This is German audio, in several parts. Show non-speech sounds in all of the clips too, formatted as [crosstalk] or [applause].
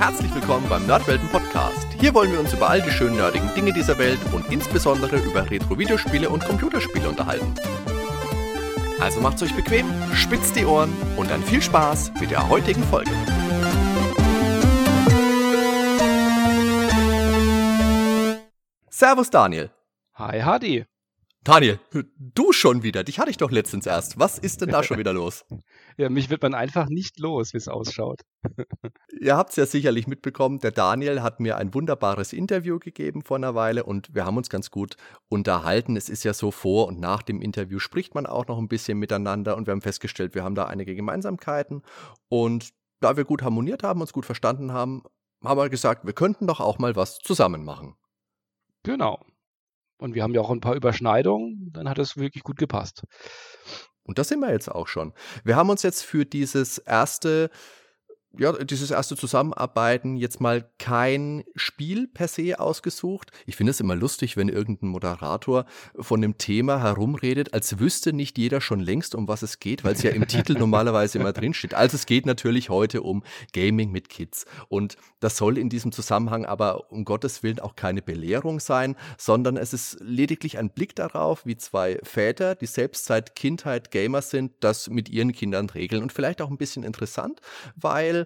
Herzlich willkommen beim Nerdwelten Podcast. Hier wollen wir uns über all die schönen nerdigen Dinge dieser Welt und insbesondere über Retro-Videospiele und Computerspiele unterhalten. Also macht's euch bequem, spitzt die Ohren und dann viel Spaß mit der heutigen Folge. Servus Daniel. Hi Hadi. Daniel, du schon wieder. Dich hatte ich doch letztens erst. Was ist denn da schon [laughs] wieder los? Ja, mich wird man einfach nicht los, wie es ausschaut. [laughs] Ihr habt es ja sicherlich mitbekommen, der Daniel hat mir ein wunderbares Interview gegeben vor einer Weile und wir haben uns ganz gut unterhalten. Es ist ja so vor und nach dem Interview spricht man auch noch ein bisschen miteinander und wir haben festgestellt, wir haben da einige Gemeinsamkeiten und da wir gut harmoniert haben, uns gut verstanden haben, haben wir gesagt, wir könnten doch auch mal was zusammen machen. Genau. Und wir haben ja auch ein paar Überschneidungen, dann hat es wirklich gut gepasst. Und das sind wir jetzt auch schon. Wir haben uns jetzt für dieses erste ja, dieses erste Zusammenarbeiten jetzt mal kein Spiel per se ausgesucht. Ich finde es immer lustig, wenn irgendein Moderator von dem Thema herumredet, als wüsste nicht jeder schon längst, um was es geht, weil es ja im Titel [laughs] normalerweise immer drinsteht. Also es geht natürlich heute um Gaming mit Kids. Und das soll in diesem Zusammenhang aber um Gottes Willen auch keine Belehrung sein, sondern es ist lediglich ein Blick darauf, wie zwei Väter, die selbst seit Kindheit Gamer sind, das mit ihren Kindern regeln. Und vielleicht auch ein bisschen interessant, weil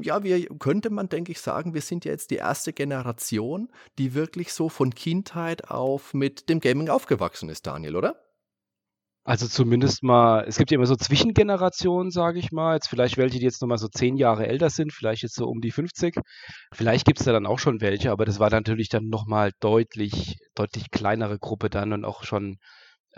ja, wir könnte man, denke ich, sagen, wir sind ja jetzt die erste Generation, die wirklich so von Kindheit auf mit dem Gaming aufgewachsen ist, Daniel, oder? Also zumindest mal, es gibt ja immer so Zwischengenerationen, sage ich mal. Jetzt vielleicht welche, die jetzt nochmal so zehn Jahre älter sind, vielleicht jetzt so um die 50. Vielleicht gibt es da dann auch schon welche, aber das war natürlich dann nochmal deutlich, deutlich kleinere Gruppe dann und auch schon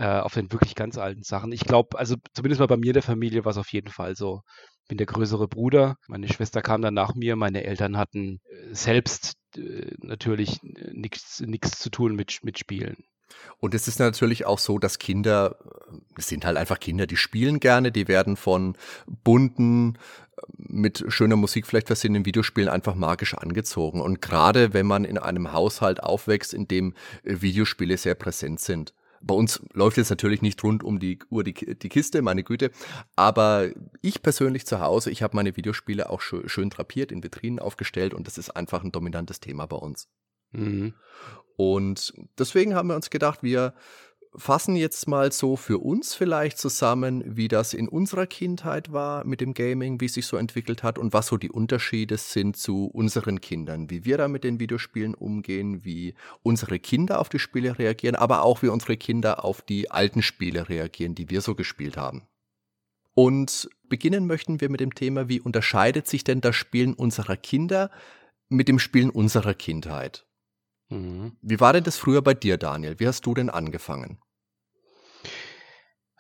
äh, auf den wirklich ganz alten Sachen. Ich glaube, also zumindest mal bei mir in der Familie war es auf jeden Fall so bin der größere Bruder. Meine Schwester kam dann nach mir. Meine Eltern hatten äh, selbst äh, natürlich äh, nichts zu tun mit, mit Spielen. Und es ist natürlich auch so, dass Kinder, es sind halt einfach Kinder, die spielen gerne, die werden von bunten, mit schöner Musik vielleicht versehenen Videospielen einfach magisch angezogen. Und gerade wenn man in einem Haushalt aufwächst, in dem Videospiele sehr präsent sind, bei uns läuft jetzt natürlich nicht rund um die Uhr die, die Kiste, meine Güte. Aber ich persönlich zu Hause, ich habe meine Videospiele auch schön, schön drapiert, in Vitrinen aufgestellt und das ist einfach ein dominantes Thema bei uns. Mhm. Und deswegen haben wir uns gedacht, wir fassen jetzt mal so für uns vielleicht zusammen, wie das in unserer Kindheit war mit dem Gaming, wie es sich so entwickelt hat und was so die Unterschiede sind zu unseren Kindern, wie wir da mit den Videospielen umgehen, wie unsere Kinder auf die Spiele reagieren, aber auch wie unsere Kinder auf die alten Spiele reagieren, die wir so gespielt haben. Und beginnen möchten wir mit dem Thema, wie unterscheidet sich denn das Spielen unserer Kinder mit dem Spielen unserer Kindheit? Mhm. Wie war denn das früher bei dir, Daniel? Wie hast du denn angefangen?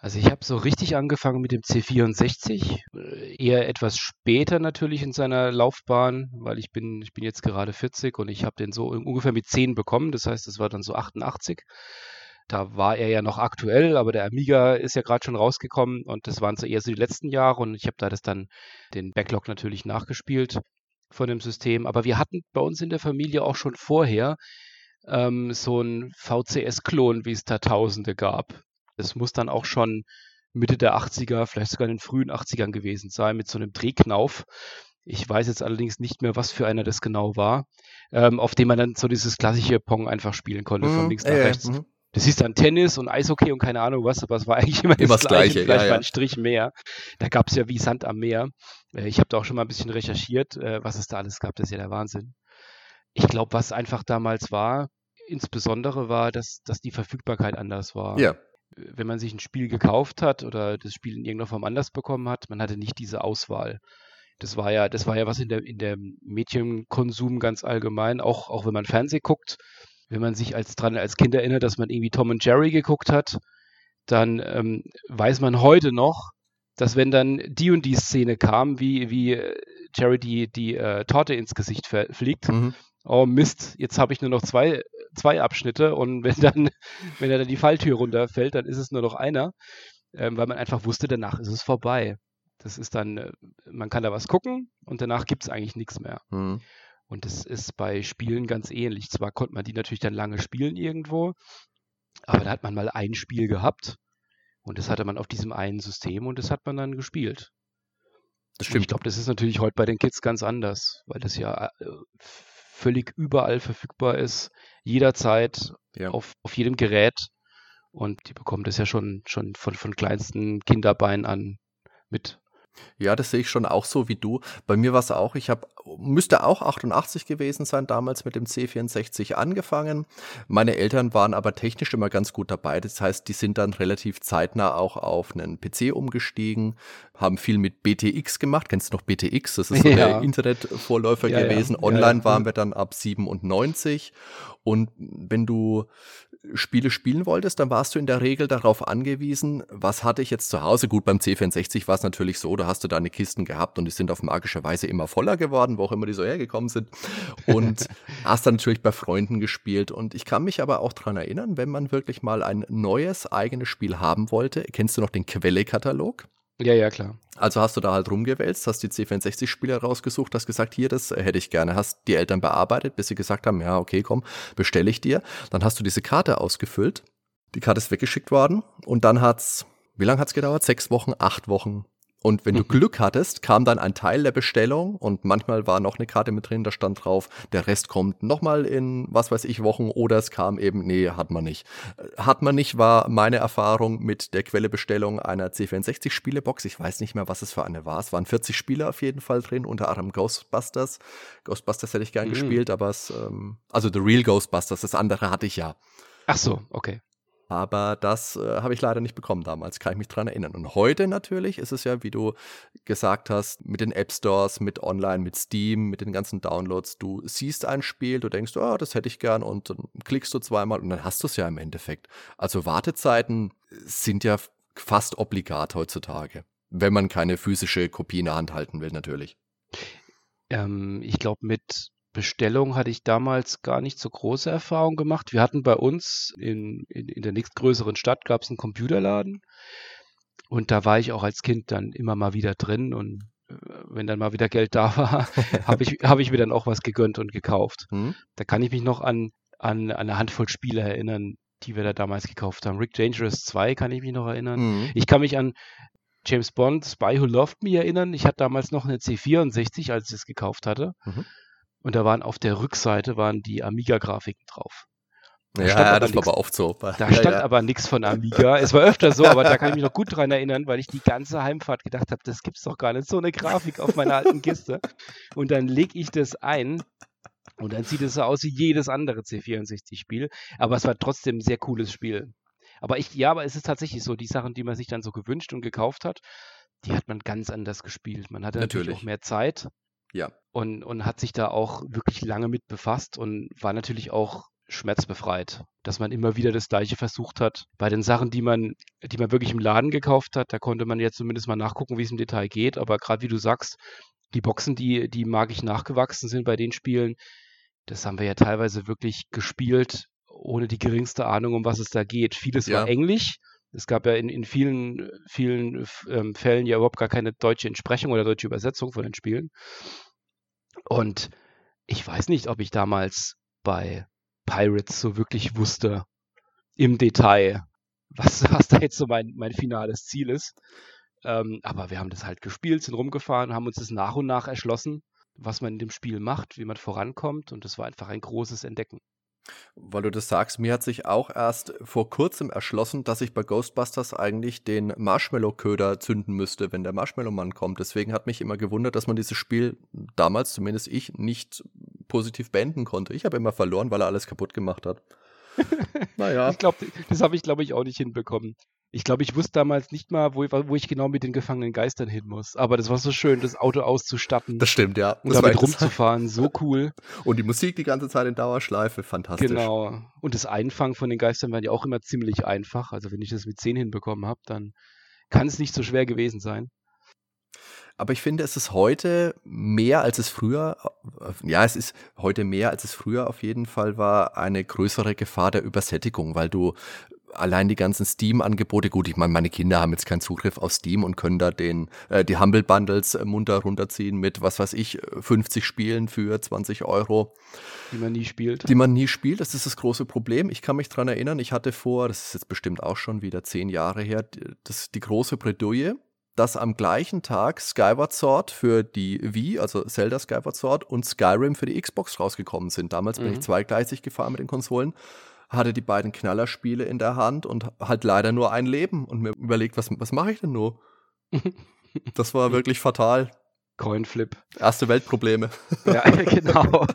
Also ich habe so richtig angefangen mit dem C64, äh, eher etwas später natürlich in seiner Laufbahn, weil ich bin, ich bin jetzt gerade 40 und ich habe den so ungefähr mit 10 bekommen, das heißt, das war dann so 88. Da war er ja noch aktuell, aber der Amiga ist ja gerade schon rausgekommen und das waren so eher so die letzten Jahre und ich habe da das dann den Backlog natürlich nachgespielt von dem System. Aber wir hatten bei uns in der Familie auch schon vorher ähm, so ein VCS-Klon, wie es da Tausende gab. Das muss dann auch schon Mitte der 80er, vielleicht sogar in den frühen 80ern gewesen sein, mit so einem Drehknauf. Ich weiß jetzt allerdings nicht mehr, was für einer das genau war, ähm, auf dem man dann so dieses klassische Pong einfach spielen konnte, mhm, von links nach äh, rechts. Mhm. Das hieß dann Tennis und Eishockey und keine Ahnung was, aber es war [laughs] eigentlich immer, immer das, Gleiche, vielleicht ja, mal ein Strich mehr. Da gab es ja wie Sand am Meer. Äh, ich habe da auch schon mal ein bisschen recherchiert, äh, was es da alles gab, das ist ja der Wahnsinn. Ich glaube, was einfach damals war, insbesondere war, dass, dass die Verfügbarkeit anders war. Ja. Wenn man sich ein Spiel gekauft hat oder das Spiel in irgendeiner Form anders bekommen hat, man hatte nicht diese Auswahl. Das war ja, das war ja was in der, in der Medienkonsum ganz allgemein, auch, auch wenn man Fernsehen guckt, wenn man sich als dran als Kind erinnert, dass man irgendwie Tom und Jerry geguckt hat, dann ähm, weiß man heute noch, dass wenn dann die und die Szene kam, wie, wie äh, Jerry die, die äh, Torte ins Gesicht fliegt, mhm. oh Mist, jetzt habe ich nur noch zwei, zwei Abschnitte und wenn dann, [laughs] wenn dann die Falltür runterfällt, dann ist es nur noch einer, ähm, weil man einfach wusste, danach ist es vorbei. Das ist dann, äh, man kann da was gucken und danach gibt es eigentlich nichts mehr. Mhm. Und das ist bei Spielen ganz ähnlich. Zwar konnte man die natürlich dann lange spielen irgendwo, aber da hat man mal ein Spiel gehabt und das hatte man auf diesem einen System und das hat man dann gespielt. Das stimmt. Und ich glaube, das ist natürlich heute bei den Kids ganz anders, weil das ja äh, völlig überall verfügbar ist, jederzeit, ja. auf, auf jedem Gerät. Und die bekommen das ja schon, schon von, von kleinsten Kinderbeinen an mit. Ja, das sehe ich schon auch so wie du. Bei mir war es auch, ich habe, müsste auch 88 gewesen sein, damals mit dem C64 angefangen. Meine Eltern waren aber technisch immer ganz gut dabei. Das heißt, die sind dann relativ zeitnah auch auf einen PC umgestiegen, haben viel mit BTX gemacht. Kennst du noch BTX? Das ist so [laughs] ja. der Internetvorläufer ja, gewesen. Ja. Online waren wir dann ab 97. Und wenn du Spiele spielen wolltest, dann warst du in der Regel darauf angewiesen, was hatte ich jetzt zu Hause? Gut, beim C64 war es natürlich so, da hast du deine Kisten gehabt und die sind auf magische Weise immer voller geworden, wo auch immer die so hergekommen sind. Und [laughs] hast dann natürlich bei Freunden gespielt. Und ich kann mich aber auch daran erinnern, wenn man wirklich mal ein neues eigenes Spiel haben wollte, kennst du noch den Quelle-Katalog? Ja, ja, klar. Also hast du da halt rumgewälzt, hast die C64-Spiele rausgesucht, hast gesagt, hier, das hätte ich gerne. Hast die Eltern bearbeitet, bis sie gesagt haben, ja, okay, komm, bestelle ich dir. Dann hast du diese Karte ausgefüllt. Die Karte ist weggeschickt worden und dann hat's, wie lange hat's gedauert? Sechs Wochen, acht Wochen, und wenn du mhm. Glück hattest, kam dann ein Teil der Bestellung und manchmal war noch eine Karte mit drin, da stand drauf, der Rest kommt nochmal in was weiß ich Wochen oder es kam eben, nee, hat man nicht. Äh, hat man nicht, war meine Erfahrung mit der Quellebestellung einer C64-Spielebox. Ich weiß nicht mehr, was es für eine war. Es waren 40 Spiele auf jeden Fall drin, unter anderem Ghostbusters. Ghostbusters hätte ich gern mhm. gespielt, aber es, ähm, also The Real Ghostbusters, das andere hatte ich ja. Ach so, okay. Aber das äh, habe ich leider nicht bekommen damals, kann ich mich dran erinnern. Und heute natürlich ist es ja, wie du gesagt hast, mit den App Stores, mit Online, mit Steam, mit den ganzen Downloads. Du siehst ein Spiel, du denkst, oh, das hätte ich gern und dann klickst du zweimal und dann hast du es ja im Endeffekt. Also Wartezeiten sind ja fast obligat heutzutage, wenn man keine physische Kopie in der Hand halten will, natürlich. Ähm, ich glaube, mit Bestellung hatte ich damals gar nicht so große Erfahrung gemacht. Wir hatten bei uns in, in, in der nächstgrößeren Stadt gab es einen Computerladen und da war ich auch als Kind dann immer mal wieder drin und äh, wenn dann mal wieder Geld da war, [laughs] habe ich, hab ich mir dann auch was gegönnt und gekauft. Mhm. Da kann ich mich noch an, an, an eine Handvoll Spiele erinnern, die wir da damals gekauft haben. Rick Dangerous 2 kann ich mich noch erinnern. Mhm. Ich kann mich an James Bond, Spy Who Loved Me erinnern. Ich hatte damals noch eine C64, als ich es gekauft hatte. Mhm. Und da waren auf der Rückseite waren die Amiga-Grafiken drauf. Da ja, das war aber oft so. Da ja, stand ja. aber nichts von Amiga. Es war öfter so, aber da kann ich mich noch gut dran erinnern, weil ich die ganze Heimfahrt gedacht habe, das gibt's doch gar nicht, so eine Grafik auf meiner alten Kiste. Und dann lege ich das ein und dann sieht es so aus wie jedes andere C64-Spiel. Aber es war trotzdem ein sehr cooles Spiel. Aber ich, ja, aber es ist tatsächlich so, die Sachen, die man sich dann so gewünscht und gekauft hat, die hat man ganz anders gespielt. Man hatte natürlich, natürlich auch mehr Zeit. Ja. Und, und hat sich da auch wirklich lange mit befasst und war natürlich auch schmerzbefreit, dass man immer wieder das Gleiche versucht hat. Bei den Sachen, die man, die man wirklich im Laden gekauft hat, da konnte man jetzt zumindest mal nachgucken, wie es im Detail geht. Aber gerade wie du sagst, die Boxen, die, die magisch nachgewachsen sind bei den Spielen, das haben wir ja teilweise wirklich gespielt, ohne die geringste Ahnung, um was es da geht. Vieles ja. war Englisch. Es gab ja in, in vielen, vielen ähm, Fällen ja überhaupt gar keine deutsche Entsprechung oder deutsche Übersetzung von den Spielen. Und ich weiß nicht, ob ich damals bei Pirates so wirklich wusste im Detail, was, [laughs] was da jetzt so mein, mein finales Ziel ist. Ähm, aber wir haben das halt gespielt, sind rumgefahren, haben uns das nach und nach erschlossen, was man in dem Spiel macht, wie man vorankommt. Und das war einfach ein großes Entdecken. Weil du das sagst, mir hat sich auch erst vor kurzem erschlossen, dass ich bei Ghostbusters eigentlich den Marshmallow-Köder zünden müsste, wenn der Marshmallow-Mann kommt. Deswegen hat mich immer gewundert, dass man dieses Spiel damals, zumindest ich, nicht positiv beenden konnte. Ich habe immer verloren, weil er alles kaputt gemacht hat. [laughs] naja. Ich glaube, das habe ich, glaube ich, auch nicht hinbekommen. Ich glaube, ich wusste damals nicht mal, wo, wo, ich genau mit den gefangenen Geistern hin muss. Aber das war so schön, das Auto auszustatten. Das stimmt, ja. Und damit rumzufahren, so [laughs] cool. Und die Musik die ganze Zeit in Dauerschleife, fantastisch. Genau. Und das Einfangen von den Geistern war ja auch immer ziemlich einfach. Also wenn ich das mit 10 hinbekommen habe, dann kann es nicht so schwer gewesen sein. Aber ich finde, es ist heute mehr, als es früher, ja, es ist heute mehr, als es früher auf jeden Fall war, eine größere Gefahr der Übersättigung, weil du allein die ganzen Steam-Angebote, gut, ich meine, meine Kinder haben jetzt keinen Zugriff auf Steam und können da den, äh, die Humble Bundles äh, munter runterziehen mit, was weiß ich, 50 Spielen für 20 Euro. Die man nie spielt. Die man nie spielt, das ist das große Problem. Ich kann mich dran erinnern, ich hatte vor, das ist jetzt bestimmt auch schon wieder zehn Jahre her, das, die große Bredouille, dass am gleichen Tag Skyward Sword für die Wii, also Zelda Skyward Sword und Skyrim für die Xbox rausgekommen sind. Damals bin ich Mhm. zweigleisig gefahren mit den Konsolen, hatte die beiden Knallerspiele in der Hand und halt leider nur ein Leben und mir überlegt, was, was mache ich denn nur? [laughs] Das war wirklich fatal. Coinflip. Erste Weltprobleme. Ja, [laughs] genau.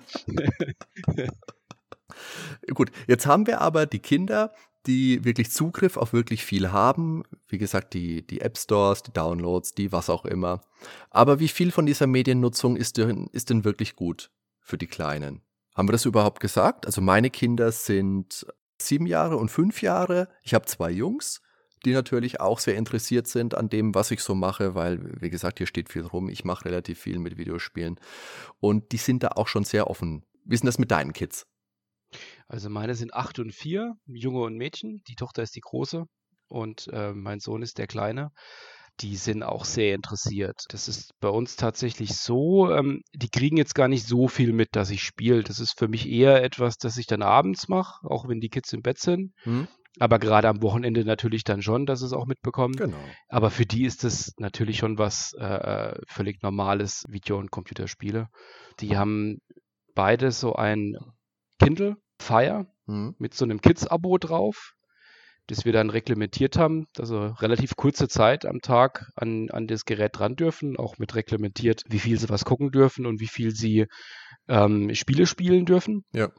[laughs] Gut, jetzt haben wir aber die Kinder, die wirklich Zugriff auf wirklich viel haben. Wie gesagt, die, die App Stores, die Downloads, die was auch immer. Aber wie viel von dieser Mediennutzung ist denn, ist denn wirklich gut für die Kleinen? Haben wir das überhaupt gesagt? Also meine Kinder sind sieben Jahre und fünf Jahre. Ich habe zwei Jungs, die natürlich auch sehr interessiert sind an dem, was ich so mache, weil, wie gesagt, hier steht viel rum. Ich mache relativ viel mit Videospielen. Und die sind da auch schon sehr offen. Wie ist denn das mit deinen Kids? Also meine sind acht und vier, Junge und Mädchen. Die Tochter ist die große und äh, mein Sohn ist der Kleine. Die sind auch sehr interessiert. Das ist bei uns tatsächlich so, ähm, die kriegen jetzt gar nicht so viel mit, dass ich spiele. Das ist für mich eher etwas, das ich dann abends mache, auch wenn die Kids im Bett sind. Hm? Aber gerade am Wochenende natürlich dann schon, dass es auch mitbekommen. Genau. Aber für die ist es natürlich schon was äh, völlig normales Video- und Computerspiele. Die haben beide so ein Kindle Fire Hm? mit so einem Kids-Abo drauf, das wir dann reglementiert haben, also relativ kurze Zeit am Tag an, an das Gerät dran dürfen, auch mit reglementiert, wie viel sie was gucken dürfen und wie viel sie ähm, Spiele spielen dürfen. Ja.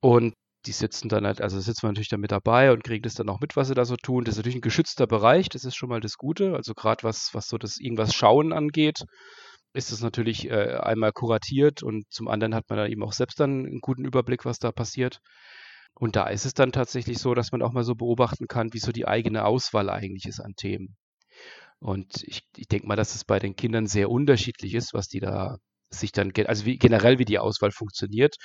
Und die sitzen dann halt, also sitzen wir natürlich dann mit dabei und kriegen das dann auch mit, was sie da so tun. Das ist natürlich ein geschützter Bereich, das ist schon mal das Gute. Also gerade was, was so das irgendwas Schauen angeht, ist es natürlich äh, einmal kuratiert und zum anderen hat man da eben auch selbst dann einen guten Überblick, was da passiert. Und da ist es dann tatsächlich so, dass man auch mal so beobachten kann, wie so die eigene Auswahl eigentlich ist an Themen. Und ich, ich denke mal, dass es bei den Kindern sehr unterschiedlich ist, was die da sich dann, also wie, generell, wie die Auswahl funktioniert.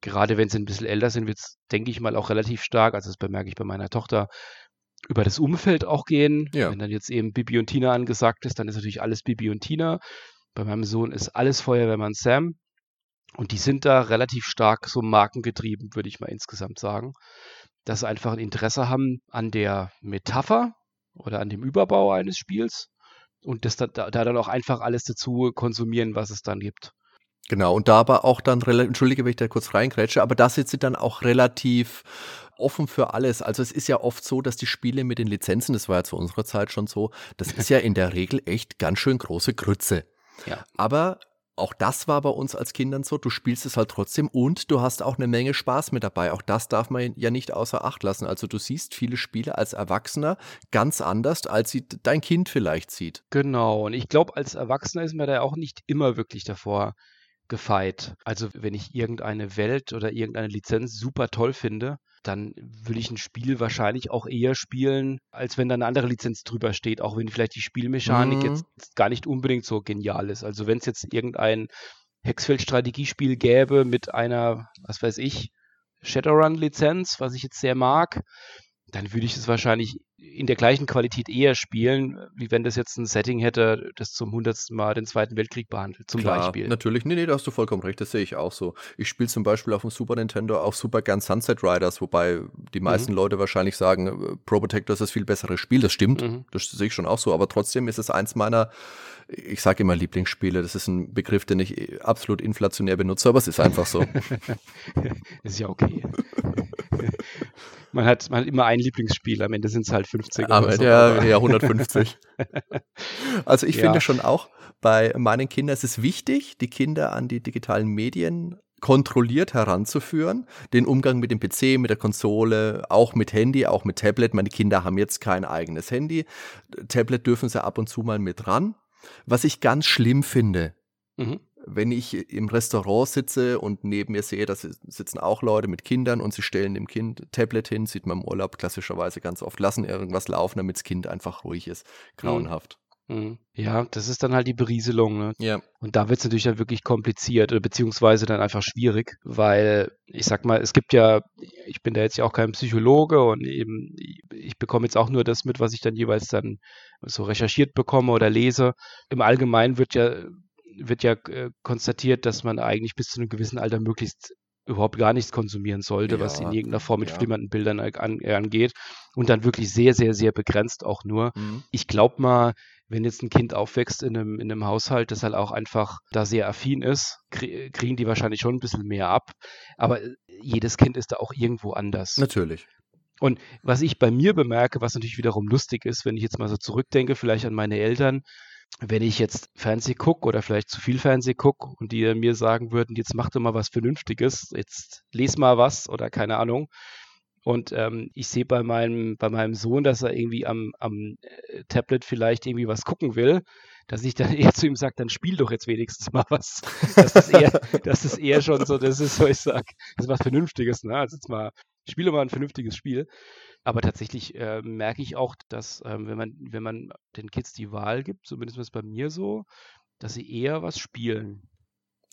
Gerade wenn sie ein bisschen älter sind, wird es, denke ich mal, auch relativ stark, also das bemerke ich bei meiner Tochter, über das Umfeld auch gehen. Ja. Wenn dann jetzt eben Bibi und Tina angesagt ist, dann ist natürlich alles Bibi und Tina. Bei meinem Sohn ist alles Feuerwehrmann Sam. Und die sind da relativ stark so markengetrieben, würde ich mal insgesamt sagen. Dass sie einfach ein Interesse haben an der Metapher oder an dem Überbau eines Spiels und das da, da da dann auch einfach alles dazu konsumieren, was es dann gibt. Genau, und da aber auch dann, entschuldige, wenn ich da kurz reingrätsche, aber da sind sie dann auch relativ offen für alles. Also es ist ja oft so, dass die Spiele mit den Lizenzen, das war ja zu unserer Zeit schon so, das ist ja in der Regel echt ganz schön große Grütze. Ja. Aber auch das war bei uns als Kindern so, du spielst es halt trotzdem und du hast auch eine Menge Spaß mit dabei. Auch das darf man ja nicht außer Acht lassen. Also du siehst viele Spiele als Erwachsener ganz anders, als sie dein Kind vielleicht sieht. Genau, und ich glaube, als Erwachsener ist man da auch nicht immer wirklich davor gefeit. Also wenn ich irgendeine Welt oder irgendeine Lizenz super toll finde, dann will ich ein Spiel wahrscheinlich auch eher spielen, als wenn da eine andere Lizenz drüber steht, auch wenn vielleicht die Spielmechanik Mhm. jetzt gar nicht unbedingt so genial ist. Also wenn es jetzt irgendein Hexfeld-Strategiespiel gäbe mit einer, was weiß ich, Shadowrun-Lizenz, was ich jetzt sehr mag, dann würde ich es wahrscheinlich in der gleichen Qualität eher spielen, wie wenn das jetzt ein Setting hätte, das zum hundertsten Mal den Zweiten Weltkrieg behandelt, zum Klar, Beispiel. natürlich. Nee, nee, da hast du vollkommen recht, das sehe ich auch so. Ich spiele zum Beispiel auf dem Super Nintendo auch super gern Sunset Riders, wobei die meisten Leute wahrscheinlich sagen, äh, Pro Protector ist das viel bessere Spiel. Das stimmt, Mhm. das sehe ich schon auch so. Aber trotzdem ist es eins meiner, ich sage immer Lieblingsspiele. Das ist ein Begriff, den ich äh, absolut inflationär benutze, aber es ist einfach so. [laughs] ist ja okay. [laughs] man, hat, man hat immer ein Lieblingsspiel, am Ende sind es halt 50 Aber oder so. ja, ja, 150. [laughs] Also ich Ja. finde schon auch, bei meinen Kindern ist es wichtig, die Kinder an die digitalen Medien kontrolliert heranzuführen. Den Umgang mit dem PC, mit der Konsole, auch mit Handy, auch mit Tablet. Meine Kinder haben jetzt kein eigenes Handy. Tablet dürfen sie ab und zu mal mit ran. Was ich ganz schlimm finde, Mhm. Wenn ich im Restaurant sitze und neben mir sehe, da sitzen auch Leute mit Kindern und sie stellen dem Kind Tablet hin, sieht man im Urlaub klassischerweise ganz oft, lassen irgendwas laufen, damit das Kind einfach ruhig ist. Grauenhaft. Mhm. Ja, das ist dann halt die Berieselung. Ne? Ja. Und da wird es natürlich dann wirklich kompliziert oder beziehungsweise dann einfach schwierig, weil ich sag mal, es gibt ja, ich bin da jetzt ja auch kein Psychologe und eben, ich bekomme jetzt auch nur das mit, was ich dann jeweils dann so recherchiert bekomme oder lese. Im Allgemeinen wird ja, wird ja äh, konstatiert, dass man eigentlich bis zu einem gewissen Alter möglichst überhaupt gar nichts konsumieren sollte, Ja, was in irgendeiner Form mit ja. flimmernden Bildern an, angeht. Und dann wirklich sehr, sehr, sehr begrenzt auch nur. Mhm. Ich glaube mal, wenn jetzt ein Kind aufwächst in einem, in einem Haushalt, das halt auch einfach da sehr affin ist, krie- kriegen die wahrscheinlich schon ein bisschen mehr ab. Aber äh, jedes Kind ist da auch irgendwo anders. Natürlich. Und was ich bei mir bemerke, was natürlich wiederum lustig ist, wenn ich jetzt mal so zurückdenke, vielleicht an meine Eltern, wenn ich jetzt Fernseh gucke oder vielleicht zu viel Fernseh gucke und die mir sagen würden, jetzt mach doch mal was Vernünftiges, jetzt les mal was oder keine Ahnung. Und ähm, ich sehe bei meinem, bei meinem Sohn, dass er irgendwie am, am äh, Tablet vielleicht irgendwie was gucken will, dass ich dann [laughs] eher zu ihm sage, dann spiel doch jetzt wenigstens mal was. Das ist eher, [laughs] das ist eher schon so, das ist so, ich sag, das ist was Vernünftiges, ne? Also jetzt mal, spiele mal ein vernünftiges Spiel. Aber tatsächlich äh, merke ich auch, dass ähm, wenn man, wenn man den Kids die Wahl gibt, zumindest ist es bei mir so, dass sie eher was spielen.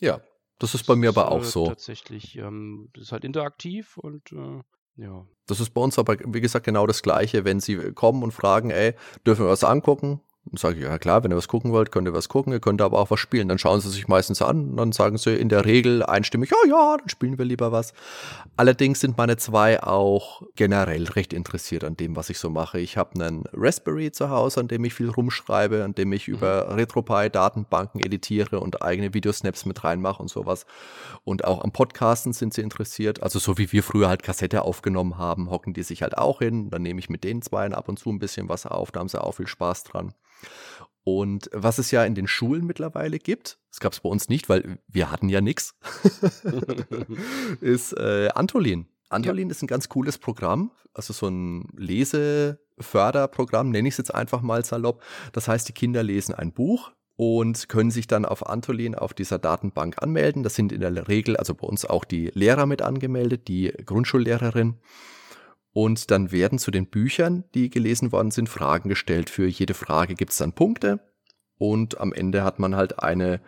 Ja, das ist bei mir aber ist, auch äh, so. Tatsächlich, ähm, das ist halt interaktiv und äh, ja. Das ist bei uns aber, wie gesagt, genau das Gleiche. Wenn sie kommen und fragen, ey, dürfen wir was angucken? Dann sage ich, ja klar, wenn ihr was gucken wollt, könnt ihr was gucken, ihr könnt aber auch was spielen. Dann schauen sie sich meistens an und dann sagen sie in der Regel einstimmig, ja, ja, dann spielen wir lieber was. Allerdings sind meine zwei auch generell recht interessiert an dem, was ich so mache. Ich habe einen Raspberry zu Hause, an dem ich viel rumschreibe, an dem ich über RetroPie Datenbanken editiere und eigene Videosnaps mit reinmache und sowas. Und auch am Podcasten sind sie interessiert. Also so wie wir früher halt Kassette aufgenommen haben, hocken die sich halt auch hin. Dann nehme ich mit den beiden ab und zu ein bisschen was auf. Da haben sie auch viel Spaß dran. Und was es ja in den Schulen mittlerweile gibt, das gab es bei uns nicht, weil wir hatten ja nichts, [laughs] ist äh, Antolin. Antolin ist ein ganz cooles Programm, also so ein Leseförderprogramm, nenne ich es jetzt einfach mal salopp. Das heißt, die Kinder lesen ein Buch und können sich dann auf Antolin auf dieser Datenbank anmelden. Das sind in der Regel, also bei uns auch die Lehrer mit angemeldet, die Grundschullehrerin. Und dann werden zu den Büchern, die gelesen worden sind, Fragen gestellt. Für jede Frage gibt es dann Punkte. Und am Ende hat man halt eine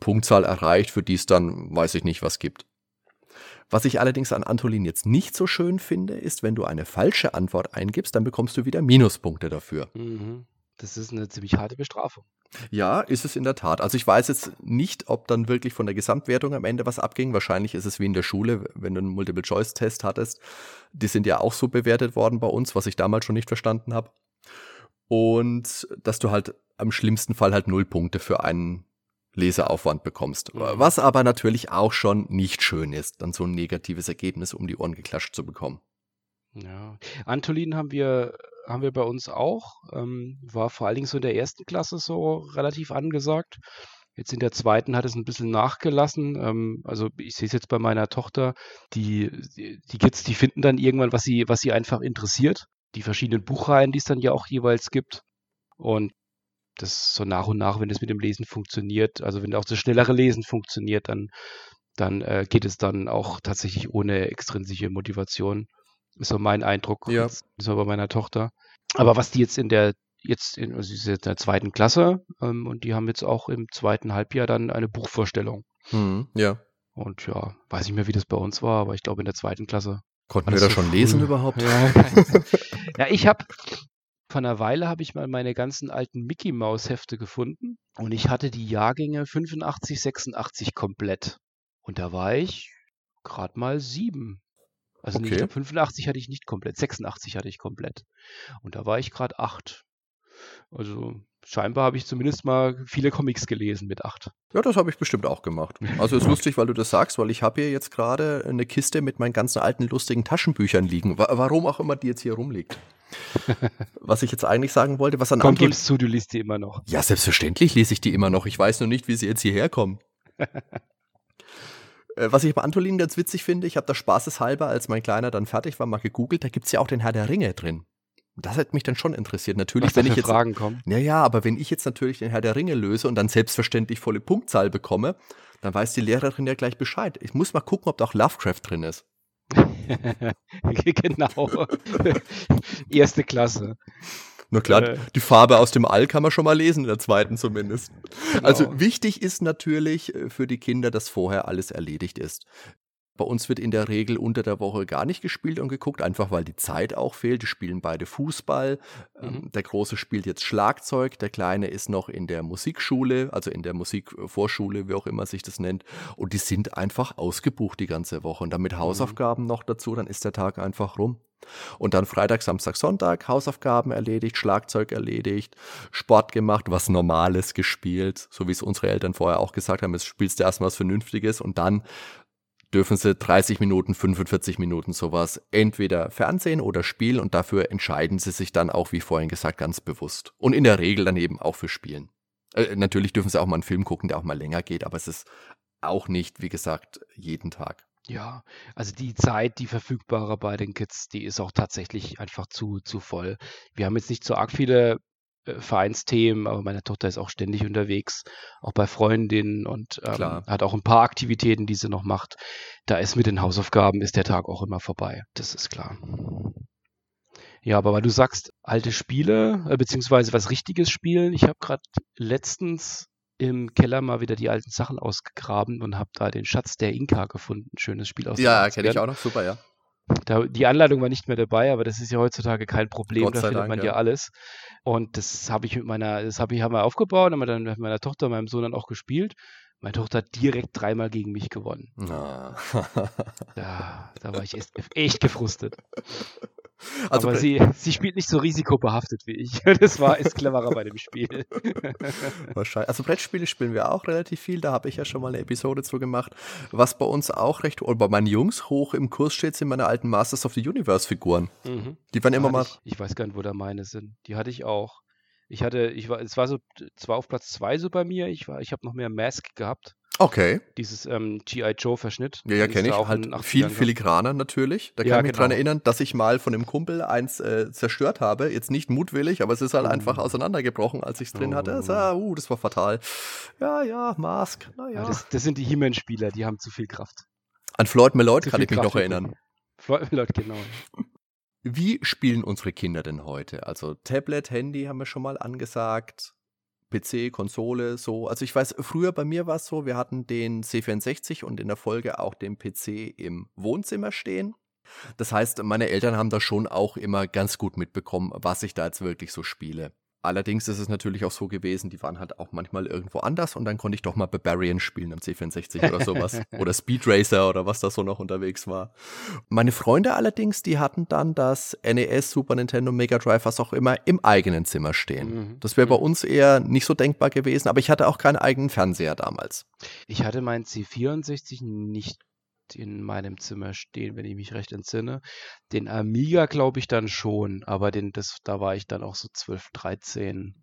Punktzahl erreicht, für die es dann, weiß ich nicht, was gibt. Was ich allerdings an Antolin jetzt nicht so schön finde, ist, wenn du eine falsche Antwort eingibst, dann bekommst du wieder Minuspunkte dafür. Mhm. Das ist eine ziemlich harte Bestrafung. Ja, ist es in der Tat. Also ich weiß jetzt nicht, ob dann wirklich von der Gesamtwertung am Ende was abging. Wahrscheinlich ist es wie in der Schule, wenn du einen Multiple-Choice-Test hattest. Die sind ja auch so bewertet worden bei uns, was ich damals schon nicht verstanden habe. Und dass du halt am schlimmsten Fall halt null Punkte für einen Leseaufwand bekommst. Mhm. Was aber natürlich auch schon nicht schön ist, dann so ein negatives Ergebnis um die Ohren geklatscht zu bekommen. Ja. Antolin haben wir, haben wir bei uns auch. Ähm, war vor allen Dingen so in der ersten Klasse so relativ angesagt. Jetzt in der zweiten hat es ein bisschen nachgelassen. Ähm, also ich sehe es jetzt bei meiner Tochter, die, die Kids, die finden dann irgendwann, was sie, was sie einfach interessiert. Die verschiedenen Buchreihen, die es dann ja auch jeweils gibt. Und das so nach und nach, wenn es mit dem Lesen funktioniert, also wenn auch das schnellere Lesen funktioniert, dann, dann äh, geht es dann auch tatsächlich ohne extrinsische Motivation. Ist so mein Eindruck. Ja. Ist bei meiner Tochter. Aber was die jetzt in der, jetzt in, also sie ist jetzt in der zweiten Klasse ähm, und die haben jetzt auch im zweiten Halbjahr dann eine Buchvorstellung. Hm, ja. Und ja, weiß nicht mehr, wie das bei uns war, aber ich glaube in der zweiten Klasse Konnten wir das da so schon lesen früh? überhaupt? [laughs] Ja, ja ich habe vor einer Weile habe ich mal meine ganzen alten Mickey Maus Hefte gefunden und ich hatte die Jahrgänge 85, 86 komplett. Und da war ich gerade mal sieben. Also nee, ich Okay. glaube 85 hatte ich nicht komplett, 86 hatte ich komplett. Und da war ich gerade acht. Also scheinbar habe ich zumindest mal viele Comics gelesen mit acht. Ja, das habe ich bestimmt auch gemacht. Also ist [laughs] lustig, weil du das sagst, weil ich habe hier jetzt gerade eine Kiste mit meinen ganzen alten lustigen Taschenbüchern liegen. Wa warum auch immer die jetzt hier rumliegt. [laughs] Was ich jetzt eigentlich sagen wollte, was an Komm, Antolin- gib's zu, du liest die immer noch. Ja, selbstverständlich lese ich die immer noch. Ich weiß nur nicht, wie sie jetzt hierher kommen. [laughs] Äh, Was ich bei Antolin ganz witzig finde, ich habe da spaßeshalber, als mein Kleiner dann fertig war, mal gegoogelt, da gibt's ja auch den Herr der Ringe drin. Das hätte mich dann schon interessiert. Natürlich, Was wenn ich jetzt. Fragen kommen. Ja, ja, aber wenn ich jetzt natürlich den Herr der Ringe löse und dann selbstverständlich volle Punktzahl bekomme, dann weiß die Lehrerin ja gleich Bescheid. Ich muss mal gucken, ob da auch Lovecraft drin ist. [laughs] genau. [laughs] Erste Klasse. Na klar, Äh. die Farbe aus dem All kann man schon mal lesen, in der zweiten zumindest. Also Genau. wichtig ist natürlich äh, für die Kinder, dass vorher alles erledigt ist. Bei uns wird in der Regel unter der Woche gar nicht gespielt und geguckt, einfach weil die Zeit auch fehlt. Die spielen beide Fußball. Ähm, mhm. Der Große spielt jetzt Schlagzeug, der Kleine ist noch in der Musikschule, also in der Musikvorschule, wie auch immer sich das nennt. Und die sind einfach ausgebucht die ganze Woche. Und dann mit mhm. Hausaufgaben mhm. noch dazu, dann ist der Tag einfach rum. Und dann Freitag, Samstag, Sonntag Hausaufgaben erledigt, Schlagzeug erledigt, Sport gemacht, was Normales gespielt, so wie es unsere Eltern vorher auch gesagt haben, jetzt spielst du erstmal was Vernünftiges und dann dürfen sie 30 Minuten, 45 Minuten sowas entweder Fernsehen oder Spielen und dafür entscheiden sie sich dann auch, wie vorhin gesagt, ganz bewusst. Und in der Regel dann eben auch für Spielen. Äh, natürlich dürfen sie auch mal einen Film gucken, der auch mal länger geht, aber es ist auch nicht, wie gesagt, jeden Tag. Ja, also die Zeit, die verfügbare bei den Kids, die ist auch tatsächlich einfach zu, zu voll. Wir haben jetzt nicht so arg viele äh, Vereinsthemen, aber meine Tochter ist auch ständig unterwegs, auch bei Freundinnen und ähm, hat auch ein paar Aktivitäten, die sie noch macht. Da ist mit den Hausaufgaben ist der Tag auch immer vorbei. Das ist klar. Ja, aber weil du sagst, alte Spiele, äh, beziehungsweise was richtiges spielen. Ich habe gerade letztens im Keller mal wieder die alten Sachen ausgegraben und habe da den Schatz der Inka gefunden. Schönes Spiel aus Ja, kenne ich auch noch. Super, ja. Da, die Anleitung war nicht mehr dabei, aber das ist ja heutzutage kein Problem, da findet Dank, man ja. ja alles. Und das habe ich mit meiner, das habe ich haben wir aufgebaut, haben wir dann mit meiner Tochter und meinem Sohn dann auch gespielt. Meine Tochter hat direkt dreimal gegen mich gewonnen. Na. ja, da war ich echt, echt gefrustet. [laughs] Also Aber sie, sie spielt nicht so risikobehaftet wie ich. [laughs] Das war ist cleverer bei dem Spiel. [laughs] Wahrscheinlich. Also Brettspiele spielen wir auch relativ viel. Da habe ich ja schon mal eine Episode zu gemacht. Was bei uns auch recht, oder bei meinen Jungs hoch im Kurs steht, sind meine alten Masters of the Universe Figuren. Mhm. Die waren immer mal. Ich, ich weiß gar nicht, wo da meine sind. Die hatte ich auch. Ich hatte, ich war, es war so, zwar auf Platz zwei so bei mir. Ich war, ich habe noch mehr Mask gehabt. Okay. Dieses ähm, G.I. Joe-Verschnitt. Ja, ja, kenne ich. Halt viel filigraner natürlich. Da kann ja, ich mich genau. dran erinnern, dass ich mal von einem Kumpel eins äh, zerstört habe. Jetzt nicht mutwillig, aber es ist halt oh. einfach auseinandergebrochen, als ich es drin oh. hatte. Das, war, uh, das war fatal. Ja, ja, Mask. Naja. Ja, das, das sind die He-Man-Spieler, die haben zu viel Kraft. An Floyd Malloy kann ich mich noch erinnern. Floyd Malloy, genau. Wie spielen unsere Kinder denn heute? Also Tablet, Handy haben wir schon mal angesagt. PC, Konsole, so. Also ich weiß, früher bei mir war es so, wir hatten den C64 und in der Folge auch den PC im Wohnzimmer stehen. Das heißt, meine Eltern haben da schon auch immer ganz gut mitbekommen, was ich da jetzt wirklich so spiele. Allerdings ist es natürlich auch so gewesen, die waren halt auch manchmal irgendwo anders und dann konnte ich doch mal Barbarian spielen am C64 oder sowas. [laughs] oder Speed Racer oder was da so noch unterwegs war. Meine Freunde allerdings, die hatten dann das NES, Super Nintendo, Mega Drive, was auch immer, im eigenen Zimmer stehen. Mhm. Das wäre bei mhm. uns eher nicht so denkbar gewesen, aber ich hatte auch keinen eigenen Fernseher damals. Ich hatte meinen C64 nicht in meinem Zimmer stehen, wenn ich mich recht entsinne. Den Amiga glaube ich dann schon, aber den, das, da war ich dann auch so 12, 13.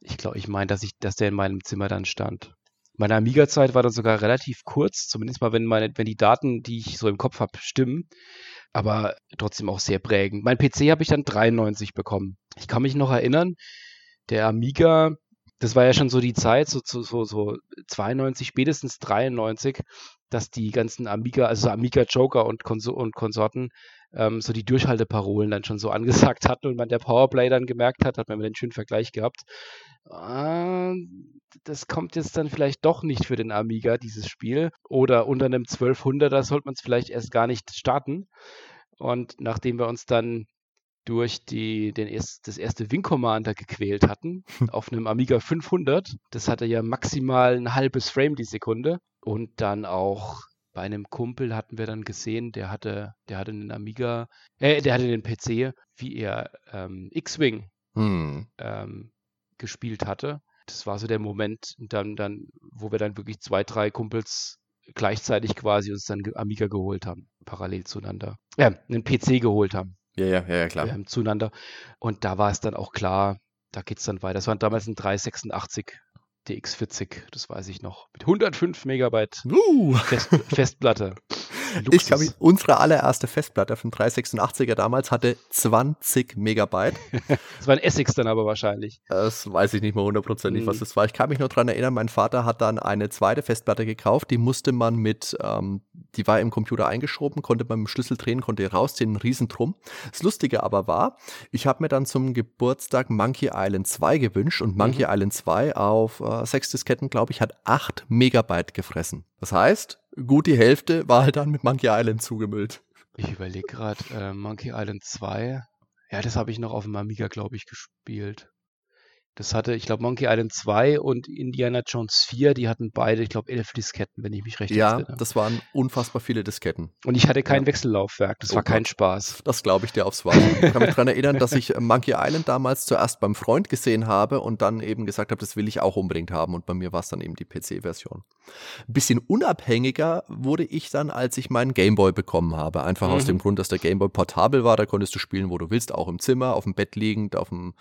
Ich glaube, ich meine, dass dass der in meinem Zimmer dann stand. Meine Amiga-Zeit war dann sogar relativ kurz, zumindest mal, wenn meine, wenn die Daten, die ich so im Kopf habe, stimmen. Aber trotzdem auch sehr prägend. Mein PC habe ich dann 93 bekommen. Ich kann mich noch erinnern, der Amiga, das war ja schon so die Zeit, so, so, so, so 92, spätestens 93, dass die ganzen Amiga, also Amiga Joker und, Konso und Konsorten, ähm, so die Durchhalteparolen dann schon so [laughs] angesagt hatten und man der Powerplay dann gemerkt hat, hat man den schönen Vergleich gehabt. Äh, das kommt jetzt dann vielleicht doch nicht für den Amiga, dieses Spiel. Oder unter einem 1200er sollte man es vielleicht erst gar nicht starten. Und nachdem wir uns dann durch die, den erst, das erste Wing Commander gequält hatten, [laughs] auf einem Amiga 500. Das hatte ja maximal ein halbes Frame die Sekunde. Und dann auch bei einem Kumpel hatten wir dann gesehen, der hatte, der hatte einen Amiga, äh, der hatte den PC, wie er ähm, X-Wing hm. ähm, gespielt hatte. Das war so der Moment, dann, dann, wo wir dann wirklich zwei, drei Kumpels gleichzeitig quasi uns dann Amiga geholt haben, parallel zueinander. Ja, einen PC geholt haben. Ja, ja, ja, klar. Ähm, zueinander. Und da war es dann auch klar, da geht es dann weiter. Das waren damals ein 386 DX40, das weiß ich noch. Mit 105 Megabyte uh. Fest, Festplatte. [laughs] Luxus. Ich glaube, unsere allererste Festplatte von 386er damals hatte 20 Megabyte. das war ein Essex dann aber wahrscheinlich. Das weiß ich nicht mehr hundertprozentig, mhm. was das war. Ich kann mich nur daran erinnern, mein Vater hat dann eine zweite Festplatte gekauft, die musste man mit, ähm, die war im Computer eingeschoben, konnte man mit dem Schlüssel drehen, konnte rausziehen, ein Riesentrum. Das Lustige aber war, ich habe mir dann zum Geburtstag Monkey Island 2 gewünscht und Monkey mhm. Island 2 auf äh, sechs Disketten, glaube ich, hat 8 Megabyte gefressen. Das heißt, gut die Hälfte war halt dann mit Monkey Island zugemüllt. Ich überlege gerade, äh, Monkey Island 2. Ja, das habe ich noch auf dem Amiga, glaube ich, gespielt. Das hatte, ich glaube, Monkey Island 2 und Indiana Jones 4, die hatten beide, ich glaube, elf Disketten, wenn ich mich recht ja, erinnere. Ja, das waren unfassbar viele Disketten. Und ich hatte kein ja. Wechsellaufwerk, das oh war kein. Spaß. Das glaube ich dir aufs Wort. Ich kann mich daran erinnern, dass ich Monkey Island damals zuerst beim Freund gesehen habe und dann eben gesagt habe, das will ich auch unbedingt haben. Und bei mir war es dann eben die PC-Version. Ein bisschen unabhängiger wurde ich dann, als ich meinen Gameboy bekommen habe. Einfach mhm. aus dem Grund, dass der Gameboy portabel war. Da konntest du spielen, wo du willst, auch im Zimmer, auf dem Bett liegend, auf dem,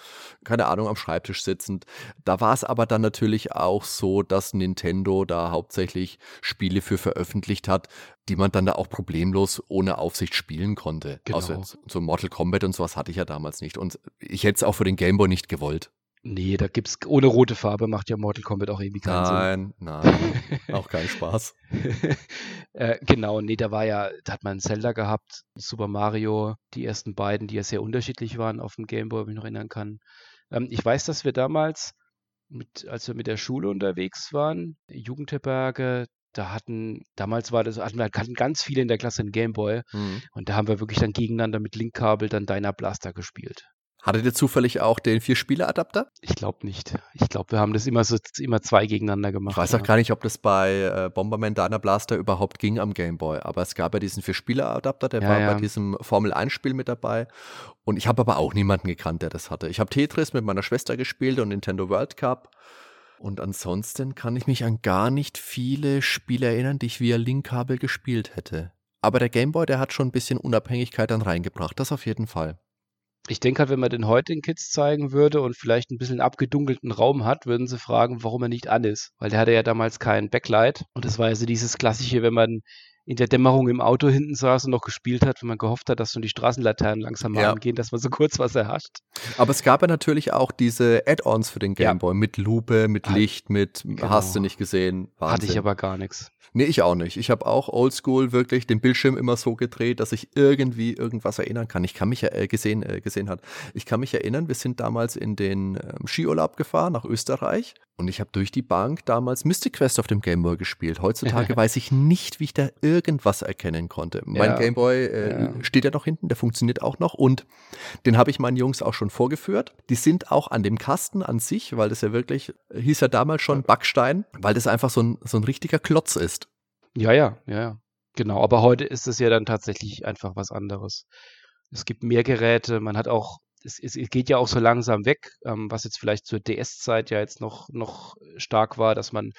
keine Ahnung, am Schreibtisch sitzend. Da war es aber dann natürlich auch so, dass Nintendo da hauptsächlich Spiele für veröffentlicht hat, die man dann da auch problemlos ohne Aufsicht spielen konnte. Genau. Also so Mortal Kombat und sowas hatte ich ja damals nicht. Und ich hätte es auch für den Gameboy nicht gewollt. Nee, da gibt's ohne rote Farbe macht ja Mortal Kombat auch irgendwie keinen nein, Sinn. Nein, [laughs] nein, auch keinen Spaß. [laughs] äh, genau, nee, da war ja, da hat man Zelda gehabt, Super Mario, die ersten beiden, die ja sehr unterschiedlich waren auf dem Gameboy, wenn ich noch erinnern kann. Ähm, ich weiß, dass wir damals, mit, als wir mit der Schule unterwegs waren, Jugendherberge, da hatten, damals war das, hatten wir hatten ganz viele in der Klasse einen Gameboy mhm. und da haben wir wirklich dann gegeneinander mit Linkkabel dann Deiner Blaster gespielt. Hattet ihr zufällig auch den Vier-Spieler-Adapter? Ich glaube nicht. Ich glaube, wir haben das immer so immer zwei gegeneinander gemacht. Ich weiß auch ja. gar nicht, ob das bei äh, Bomberman Diner Blaster überhaupt ging am Game Boy. Aber es gab ja diesen Vier-Spieler-Adapter, der ja, war ja. bei diesem Formel-1-Spiel mit dabei. Und ich habe aber auch niemanden gekannt, der das hatte. Ich habe Tetris mit meiner Schwester gespielt und Nintendo World Cup. Und ansonsten kann ich mich an gar nicht viele Spiele erinnern, die ich via Linkkabel gespielt hätte. Aber der Game Boy, der hat schon ein bisschen Unabhängigkeit dann reingebracht. Das auf jeden Fall ich denke halt, wenn man den heutigen Kids zeigen würde und vielleicht ein bisschen abgedunkelten Raum hat, würden sie fragen, warum er nicht an ist. Weil der hatte ja damals kein Backlight. Und das war ja so dieses klassische, wenn man in der Dämmerung im Auto hinten saß und noch gespielt hat, wenn man gehofft hat, dass so die Straßenlaternen langsam ja. angehen, dass man so kurz was erhascht. Aber es gab ja natürlich auch diese Add-ons für den Gameboy ja. mit Lupe, mit Licht, mit genau. hast du nicht gesehen. Wahnsinn. Hatte ich aber gar nichts. Nee, ich auch nicht. Ich habe auch oldschool wirklich den Bildschirm immer so gedreht, dass ich irgendwie irgendwas erinnern kann. Ich kann mich ja äh, gesehen, äh, gesehen hat. Ich kann mich erinnern, wir sind damals in den ähm, Skiurlaub gefahren nach Österreich und ich habe durch die Bank damals Mystic Quest auf dem Gameboy gespielt. Heutzutage [laughs] weiß ich nicht, wie ich da irgendwas erkennen konnte. Mein ja. Gameboy äh, ja. steht ja noch hinten, der funktioniert auch noch und den habe ich meinen Jungs auch schon vorgeführt. Die sind auch an dem Kasten an sich, weil das ja wirklich, hieß ja damals schon Backstein, weil das einfach so ein, so ein richtiger Klotz ist. Ja, ja, ja, ja. Genau, aber heute ist es ja dann tatsächlich einfach was anderes. Es gibt mehr Geräte, man hat auch, es, es geht ja auch so langsam weg, ähm, was jetzt vielleicht zur DS-Zeit ja jetzt noch, noch stark war, dass man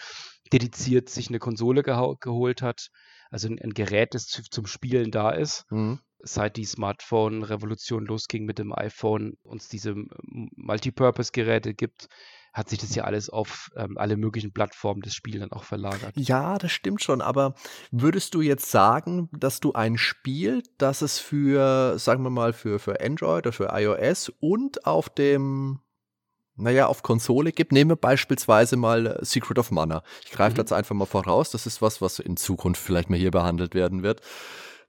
dediziert sich eine Konsole geholt hat, also ein, ein Gerät, das zu, zum Spielen da ist. Mhm. Seit die Smartphone-Revolution losging mit dem iPhone, uns diese Multipurpose-Geräte gibt, hat sich das ja alles auf ähm, alle möglichen Plattformen des Spiels dann auch verlagert. Ja, das stimmt schon, aber würdest du jetzt sagen, dass du ein Spiel, das es für, sagen wir mal, für, für Android oder für iOS und auf dem naja, auf Konsole gibt. Nehmen wir beispielsweise mal äh, Secret of Mana. Ich greife mhm. jetzt einfach mal voraus. Das ist was, was in Zukunft vielleicht mal hier behandelt werden wird.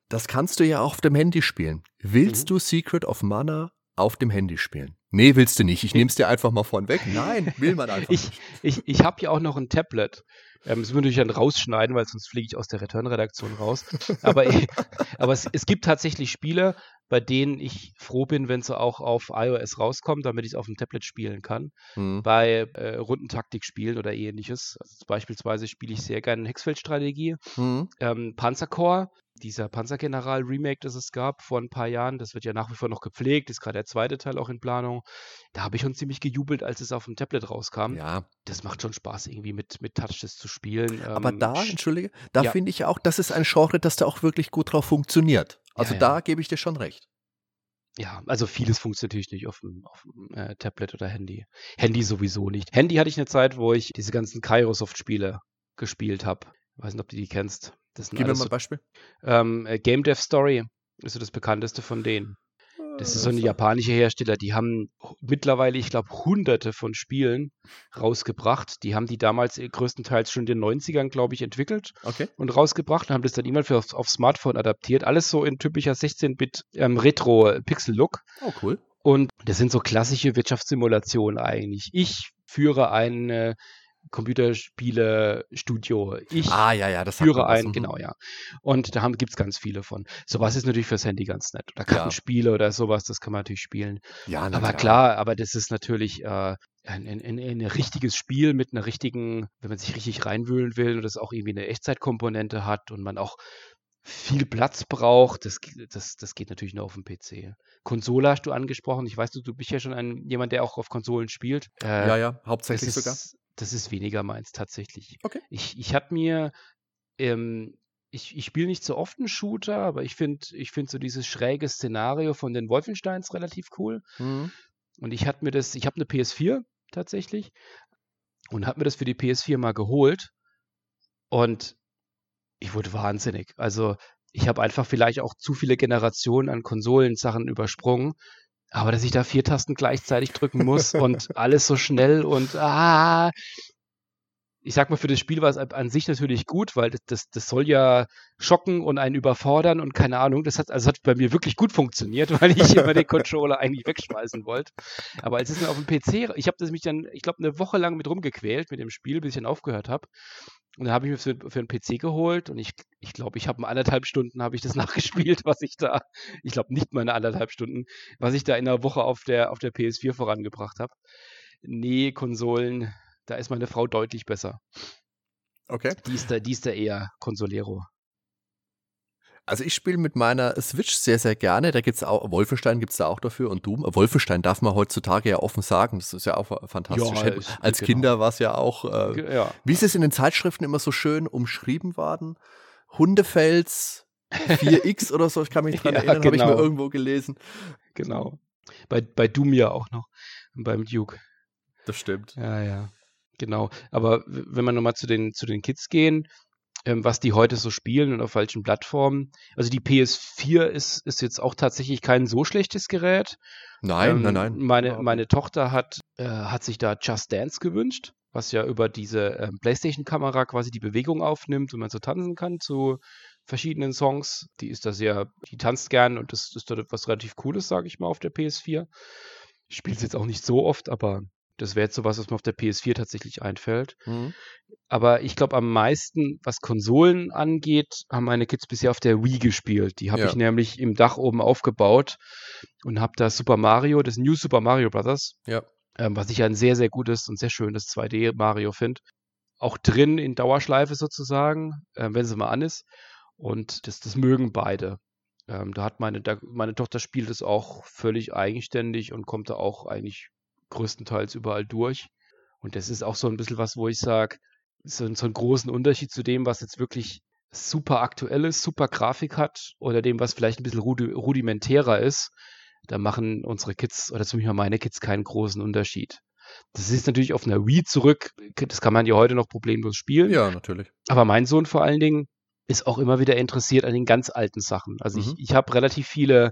Das kannst du ja auch auf dem Handy spielen. Willst mhm. du Secret of Mana auf dem Handy spielen? Nee, willst du nicht. Ich nehme es dir einfach mal von weg. Nein, will man einfach ich, nicht. Ich, ich habe ja auch noch ein Tablet. Ähm, das würde ich dann rausschneiden, weil sonst fliege ich aus der Return-Redaktion raus. Aber, [laughs] aber es, es gibt tatsächlich Spiele, bei denen ich froh bin, wenn sie auch auf iOS rauskommen, damit ich es auf dem Tablet spielen kann. Mhm. Bei äh, Rundentaktikspielen oder ähnliches. Also beispielsweise spiele ich sehr gerne Hexfeld-Strategie. Mhm. Ähm, Panzercore dieser Panzergeneral-Remake, das es gab vor ein paar Jahren, das wird ja nach wie vor noch gepflegt, ist gerade der zweite Teil auch in Planung. Da habe ich schon ziemlich gejubelt, als es auf dem Tablet rauskam. Ja. Das macht schon Spaß, irgendwie mit, mit Touch das zu spielen. Aber ähm, da, entschuldige, da ja. finde ich auch, das ist ein Genre, das da auch wirklich gut drauf funktioniert. Also ja, ja. da gebe ich dir schon recht. Ja, also vieles funktioniert natürlich nicht auf dem, auf dem äh, Tablet oder Handy. Handy sowieso nicht. Handy hatte ich eine Zeit, wo ich diese ganzen Kairosoft-Spiele gespielt habe. Ich weiß nicht, ob du die kennst. Das Gib mir mal ein Beispiel. Ähm, äh, Game Dev Story ist so das bekannteste von denen. Das ist so eine japanische Hersteller, die haben mittlerweile, ich glaube, hunderte von Spielen rausgebracht. Die haben die damals größtenteils schon in den 90ern, glaube ich, entwickelt okay. und rausgebracht und haben das dann immer für auf, auf Smartphone adaptiert. Alles so in typischer 16-Bit ähm, Retro-Pixel-Look. Oh, cool. Und das sind so klassische Wirtschaftssimulationen eigentlich. Ich führe eine Computerspiele-Studio. Ich ah, ja, ja, das führe ein, mhm. genau, ja. Und da gibt es ganz viele von. Sowas ist natürlich fürs Handy ganz nett. Oder Kartenspiele ja. oder sowas, das kann man natürlich spielen. Ja, aber klar. aber das ist natürlich äh, ein, ein, ein, ein, richtiges Spiel mit einer richtigen, wenn man sich richtig reinwühlen will und das auch irgendwie eine Echtzeitkomponente hat und man auch viel Platz braucht, das, das, das geht natürlich nur auf dem PC. Konsole hast du angesprochen. Ich weiß, du, du bist ja schon ein, jemand, der auch auf Konsolen spielt. Äh, ja, ja, hauptsächlich sogar. Ist, das ist weniger meins tatsächlich. Okay. Ich, ich habe mir, ähm, ich, ich spiele nicht so oft einen Shooter, aber ich finde ich find so dieses schräge Szenario von den Wolfensteins relativ cool. Mhm. Und ich hatte mir das, ich habe eine PS4 tatsächlich und habe mir das für die PS4 mal geholt. Und ich wurde wahnsinnig. Also ich habe einfach vielleicht auch zu viele Generationen an Konsolensachen übersprungen. Aber dass ich da vier Tasten gleichzeitig drücken muss und alles so schnell und ah, ich sag mal, für das Spiel war es an sich natürlich gut, weil das, das, das soll ja schocken und einen überfordern und keine Ahnung. Das hat, also hat bei mir wirklich gut funktioniert, [laughs] weil ich immer den Controller eigentlich wegschmeißen wollte. Aber als es mir auf dem PC, ich habe das mich dann, ich glaube, eine Woche lang mit rumgequält mit dem Spiel, bis ich dann aufgehört habe. Und dann habe ich mir für, für einen PC geholt und ich glaube, ich, glaub, ich habe anderthalb Stunden habe ich das [laughs] nachgespielt, was ich da, ich glaube nicht mal eine anderthalb Stunden, was ich da in einer Woche auf der, auf der PS4 vorangebracht habe. Nee, Konsolen, da ist meine Frau deutlich besser. Okay. Die ist da, die ist da eher Consolero. Also ich spiele mit meiner Switch sehr, sehr gerne. Da gibt es auch, Wolfenstein gibt es da auch dafür und Doom. Wolfenstein darf man heutzutage ja offen sagen. Das ist ja auch fantastisch. Ja, Als genau. Kinder war es ja auch, äh, ja. wie ist es in den Zeitschriften immer so schön umschrieben worden? Hundefels 4X oder so, ich kann mich dran [laughs] ja, erinnern, genau. habe ich mal genau. irgendwo gelesen. Genau. Bei, bei Doom ja auch noch. Und beim Duke. Das stimmt. Ja, ja. Genau. Aber wenn wir nochmal zu den, zu den Kids gehen, ähm, was die heute so spielen und auf welchen Plattformen. Also die PS4 ist, ist jetzt auch tatsächlich kein so schlechtes Gerät. Nein, ähm, nein, nein. Meine, meine Tochter hat, äh, hat sich da Just Dance gewünscht, was ja über diese äh, PlayStation-Kamera quasi die Bewegung aufnimmt und man so tanzen kann zu verschiedenen Songs. Die ist da sehr, die tanzt gern und das, das ist dort was relativ Cooles, sage ich mal, auf der PS4. Ich spiele es jetzt auch nicht so oft, aber das wäre jetzt sowas, was mir auf der PS4 tatsächlich einfällt. Mhm. Aber ich glaube, am meisten, was Konsolen angeht, haben meine Kids bisher auf der Wii gespielt. Die habe ja. ich nämlich im Dach oben aufgebaut und habe da Super Mario, das New Super Mario Brothers, ja. ähm, was ich ein sehr, sehr gutes und sehr schönes 2D Mario finde, auch drin in Dauerschleife sozusagen, äh, wenn sie mal an ist. Und das, das mögen beide. Ähm, da hat meine, da, meine Tochter spielt es auch völlig eigenständig und kommt da auch eigentlich größtenteils überall durch. Und das ist auch so ein bisschen was, wo ich sage, so, so einen großen Unterschied zu dem, was jetzt wirklich super aktuell ist, super Grafik hat oder dem, was vielleicht ein bisschen rudimentärer ist, da machen unsere Kids oder zumindest meine Kids keinen großen Unterschied. Das ist natürlich auf einer Wii zurück, das kann man ja heute noch problemlos spielen. Ja, natürlich. Aber mein Sohn vor allen Dingen ist auch immer wieder interessiert an den ganz alten Sachen. Also mhm. ich, ich habe relativ viele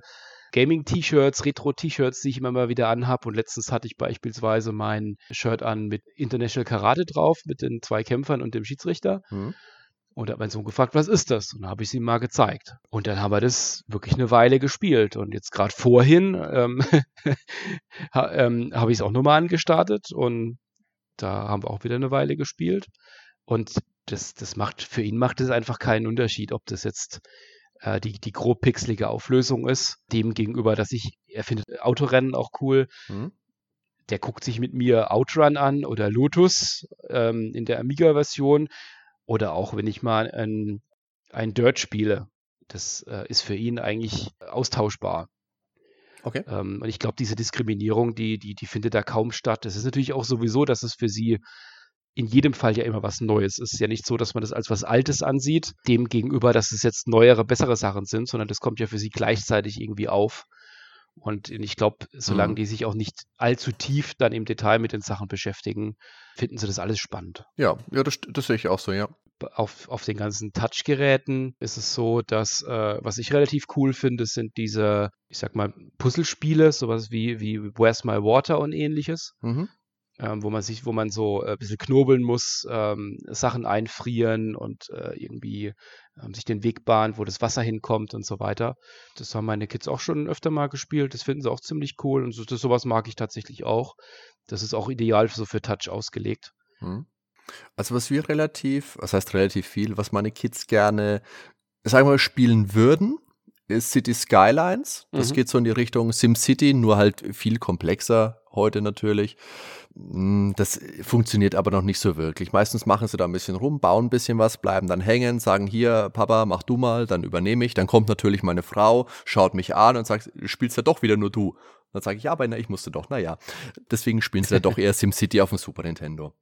Gaming-T-Shirts, Retro-T-Shirts, die ich immer mal wieder anhab. Und letztens hatte ich beispielsweise mein Shirt an mit International Karate drauf, mit den zwei Kämpfern und dem Schiedsrichter. Mhm. Und hat mein Sohn gefragt, was ist das? Und dann habe ich es ihm mal gezeigt. Und dann haben wir das wirklich eine Weile gespielt. Und jetzt gerade vorhin ähm, [laughs] ähm, habe ich es auch nochmal angestartet und da haben wir auch wieder eine Weile gespielt. Und das, das macht, für ihn macht es einfach keinen Unterschied, ob das jetzt äh, die, die grob pixelige Auflösung ist. Dem gegenüber, dass ich, er findet Autorennen auch cool. Mhm. Der guckt sich mit mir Outrun an oder Lotus ähm, in der Amiga-Version. Oder auch, wenn ich mal ein, ein Dirt spiele. Das äh, ist für ihn eigentlich austauschbar. Okay. Ähm, und ich glaube, diese Diskriminierung, die, die, die findet da kaum statt. Das ist natürlich auch sowieso, dass es für sie in jedem Fall ja immer was Neues. Es ist ja nicht so, dass man das als was Altes ansieht, dem gegenüber, dass es jetzt neuere, bessere Sachen sind, sondern das kommt ja für sie gleichzeitig irgendwie auf. Und ich glaube, solange mhm. die sich auch nicht allzu tief dann im Detail mit den Sachen beschäftigen, finden sie das alles spannend. Ja, ja, das, das sehe ich auch so, ja. Auf, auf den ganzen Touchgeräten ist es so, dass, äh, was ich relativ cool finde, sind diese, ich sag mal, Puzzlespiele, sowas wie, wie Where's My Water und ähnliches. Mhm ähm, wo man sich, wo man so äh, ein bisschen knobeln muss, ähm, Sachen einfrieren und äh, irgendwie ähm, sich den Weg bahnt, wo das Wasser hinkommt und so weiter. Das haben meine Kids auch schon öfter mal gespielt. Das finden sie auch ziemlich cool und so, das, sowas mag ich tatsächlich auch. Das ist auch ideal so für Touch ausgelegt. Hm. Also was wir relativ, was heißt relativ viel, was meine Kids gerne, sagen wir mal, spielen würden, City Skylines. Das mhm. geht so in die Richtung SimCity, nur halt viel komplexer heute natürlich. Hm, das funktioniert aber noch nicht so wirklich. Meistens machen sie da ein bisschen rum, bauen ein bisschen was, bleiben dann hängen, sagen hier, Papa, mach du mal, dann übernehme ich. Dann kommt natürlich meine Frau, schaut mich an und sagt, spielst ja doch wieder nur du. Dann sage ich, ja, aber na, ich musste doch, naja. Deswegen spielen sie ja doch [laughs] eher SimCity auf dem Super Nintendo.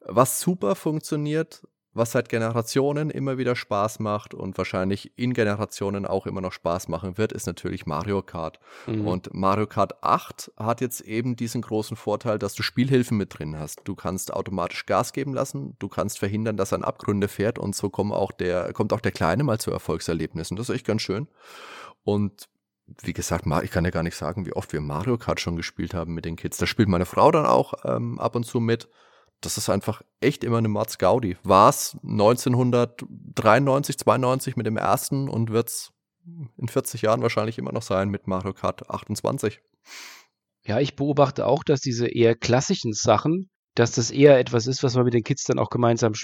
Was super funktioniert, was seit Generationen immer wieder Spaß macht und wahrscheinlich in Generationen auch immer noch Spaß machen wird, ist natürlich Mario Kart. Mhm. Und Mario Kart 8 hat jetzt eben diesen großen Vorteil, dass du Spielhilfen mit drin hast. Du kannst automatisch Gas geben lassen, du kannst verhindern, dass er in Abgründe fährt und so kommt auch der, kommt auch der Kleine mal zu Erfolgserlebnissen. Das ist echt ganz schön. Und wie gesagt, ich kann ja gar nicht sagen, wie oft wir Mario Kart schon gespielt haben mit den Kids. Da spielt meine Frau dann auch ähm, ab und zu mit das ist einfach echt immer eine Mords Gaudi. War es 1993, 92 mit dem ersten und wird es in 40 Jahren wahrscheinlich immer noch sein mit Mario Kart 28. Ja, ich beobachte auch, dass diese eher klassischen Sachen, dass das eher etwas ist, was man mit den Kids dann auch gemeinsam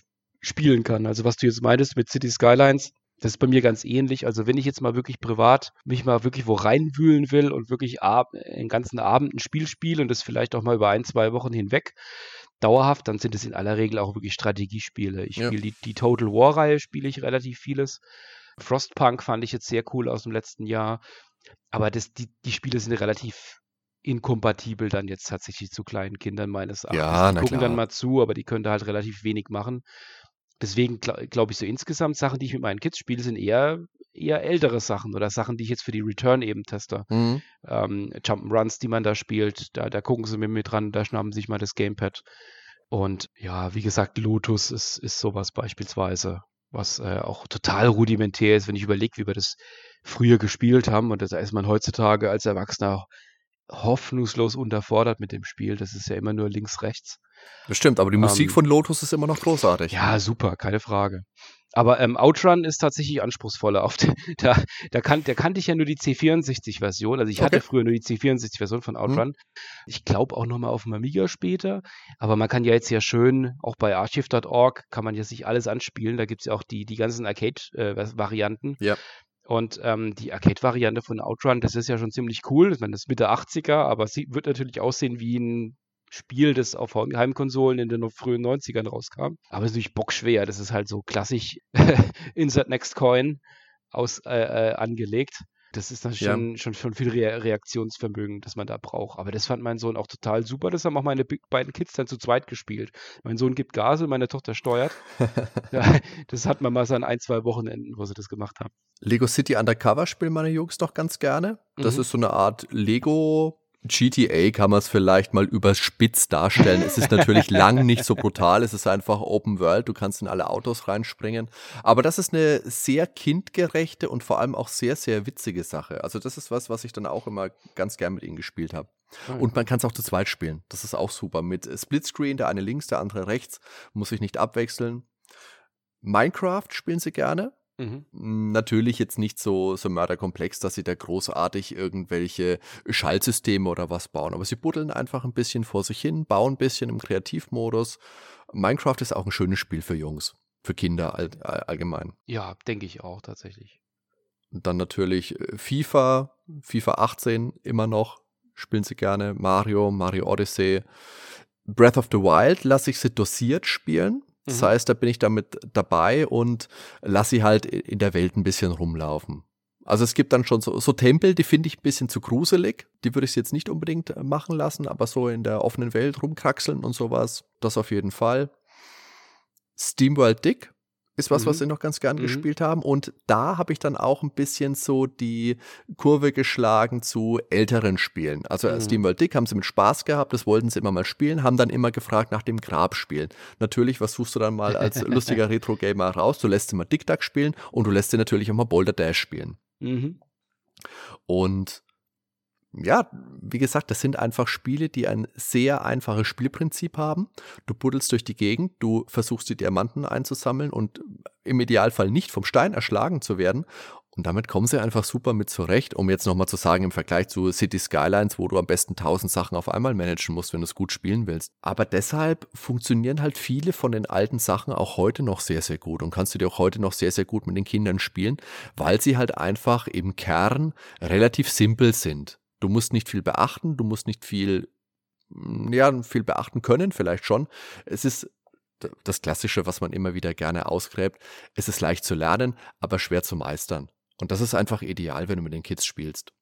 spielen kann. Also was du jetzt meintest mit City Skylines, das ist bei mir ganz ähnlich. Also wenn ich jetzt mal wirklich privat mich mal wirklich wo reinwühlen will und wirklich den ganzen Abend ein Spiel spiele und das vielleicht auch mal über ein, zwei Wochen hinweg, dauerhaft, dann sind es in aller Regel auch wirklich Strategiespiele. Ich ja. spiele die, die Total War-Reihe, spiele ich relativ vieles. Frostpunk fand ich jetzt sehr cool aus dem letzten Jahr. Aber das, die, die Spiele sind relativ inkompatibel dann jetzt tatsächlich zu kleinen Kindern meines Erachtens. Ja, die gucken klar. dann mal zu, aber die können da halt relativ wenig machen. Deswegen glaube glaub ich so insgesamt Sachen, die ich mit meinen Kids spiele, sind eher, eher ältere Sachen oder Sachen, die ich jetzt für die Return eben teste. Mhm. Ähm, Jump'n'Runs, die man da spielt, da, da gucken sie mir mit dran, da schnappen sich mal das Gamepad. Und ja, wie gesagt, Lotus ist, ist sowas beispielsweise, was äh, auch total rudimentär ist, wenn ich überlege, wie wir das früher gespielt haben. Und da ist man heutzutage als Erwachsener hoffnungslos unterfordert mit dem Spiel. Das ist ja immer nur links, rechts. Das stimmt, aber die Musik ähm, von Lotus ist immer noch großartig. Ja, super, keine Frage. Aber ähm, Outrun ist tatsächlich anspruchsvoller. Auf der, [laughs] da, da, kan, da kannte ich ja nur die C64-Version. Also ich okay. hatte früher nur die C64-Version von mhm. Outrun. Hm. Ich glaube auch nochmal auf dem Amiga später. Aber man kann ja jetzt ja schön, auch bei archive.org, kann man ja sich alles anspielen. Da gibt es ja auch die, die ganzen Arcade-Varianten. Äh, ja. Und ähm, die Arcade-Variante von Outrun, das ist ja schon ziemlich cool. Ich meine, das ist Mitte 80er, aber sie wird natürlich aussehen wie ein Spiel, das auf Heimkonsolen in den frühen 90ern rauskam. Aber es ist natürlich bockschwer. Das ist halt so klassisch [laughs] Insert Next Coin aus, äh, äh, angelegt. Das ist dann schon, ja. schon, schon viel Re Reaktionsvermögen, das man da braucht. Aber das fand mein Sohn auch total super. Das haben auch meine beiden Kids dann zu zweit gespielt. Mein Sohn gibt Gas und meine Tochter steuert. [laughs] ja, das hat man mal so an ein, zwei Wochenenden, wo sie das gemacht haben. Lego City Undercover spielen meine Jungs doch ganz gerne. Das mhm. ist so eine Art Lego GTA kann man es vielleicht mal überspitzt darstellen. Es ist natürlich [laughs] lang nicht so brutal. Es ist einfach Open World. Du kannst in alle Autos reinspringen. Aber das ist eine sehr kindgerechte und vor allem auch sehr, sehr witzige Sache. Also das ist was, was ich dann auch immer ganz gern mit ihnen gespielt habe. Oh und man kann es auch zu zweit spielen. Das ist auch super. Mit Splitscreen, der eine links, der andere rechts. Muss ich nicht abwechseln. Minecraft spielen sie gerne. Mhm. Natürlich jetzt nicht so, so mörderkomplex, dass sie da großartig irgendwelche Schaltsysteme oder was bauen, aber sie buddeln einfach ein bisschen vor sich hin, bauen ein bisschen im Kreativmodus. Minecraft ist auch ein schönes Spiel für Jungs, für Kinder all, allgemein. Ja, denke ich auch tatsächlich. Und dann natürlich äh, FIFA, FIFA 18 immer noch, spielen sie gerne, Mario, Mario Odyssey. Breath of the Wild lasse ich sie dosiert spielen, das mhm. heißt, da bin ich damit dabei und lasse sie halt in der Welt ein bisschen rumlaufen. Also es gibt dann schon so, so Tempel, die finde ich ein bisschen zu gruselig. Die würde ich jetzt nicht unbedingt äh, machen lassen, aber so in der offenen Welt rumkraxeln und sowas, das auf jeden Fall. SteamWorld Dick ist was, mhm. was wir noch ganz gern mhm. gespielt haben. Und da habe ich dann auch ein bisschen so die Kurve geschlagen zu älteren Spielen. Also mhm. SteamWorld Dick haben sie mit Spaß gehabt, das wollten sie immer mal spielen, haben dann immer gefragt nach dem Grabspielen. Natürlich, was suchst du dann mal als [laughs] lustiger Retro-Gamer raus? Du lässt sie mal Dick Duck spielen und du lässt sie natürlich auch mal Boulder Dash spielen. Mhm. Und ja, wie gesagt, das sind einfach Spiele, die ein sehr einfaches Spielprinzip haben. Du buddelst durch die Gegend, du versuchst die Diamanten einzusammeln und im Idealfall nicht vom Stein erschlagen zu werden. Und damit kommen sie einfach super mit zurecht, um jetzt nochmal zu sagen, im Vergleich zu City Skylines, wo du am besten tausend Sachen auf einmal managen musst, wenn du es gut spielen willst. Aber deshalb funktionieren halt viele von den alten Sachen auch heute noch sehr, sehr gut und kannst du dir auch heute noch sehr, sehr gut mit den Kindern spielen, weil sie halt einfach im Kern relativ simpel sind. Du musst nicht viel beachten, du musst nicht viel, mm, ja, viel beachten können, vielleicht schon. Es ist das Klassische, was man immer wieder gerne ausgräbt. Es ist leicht zu lernen, aber schwer zu meistern. Und das ist einfach ideal, wenn du mit den Kids spielst.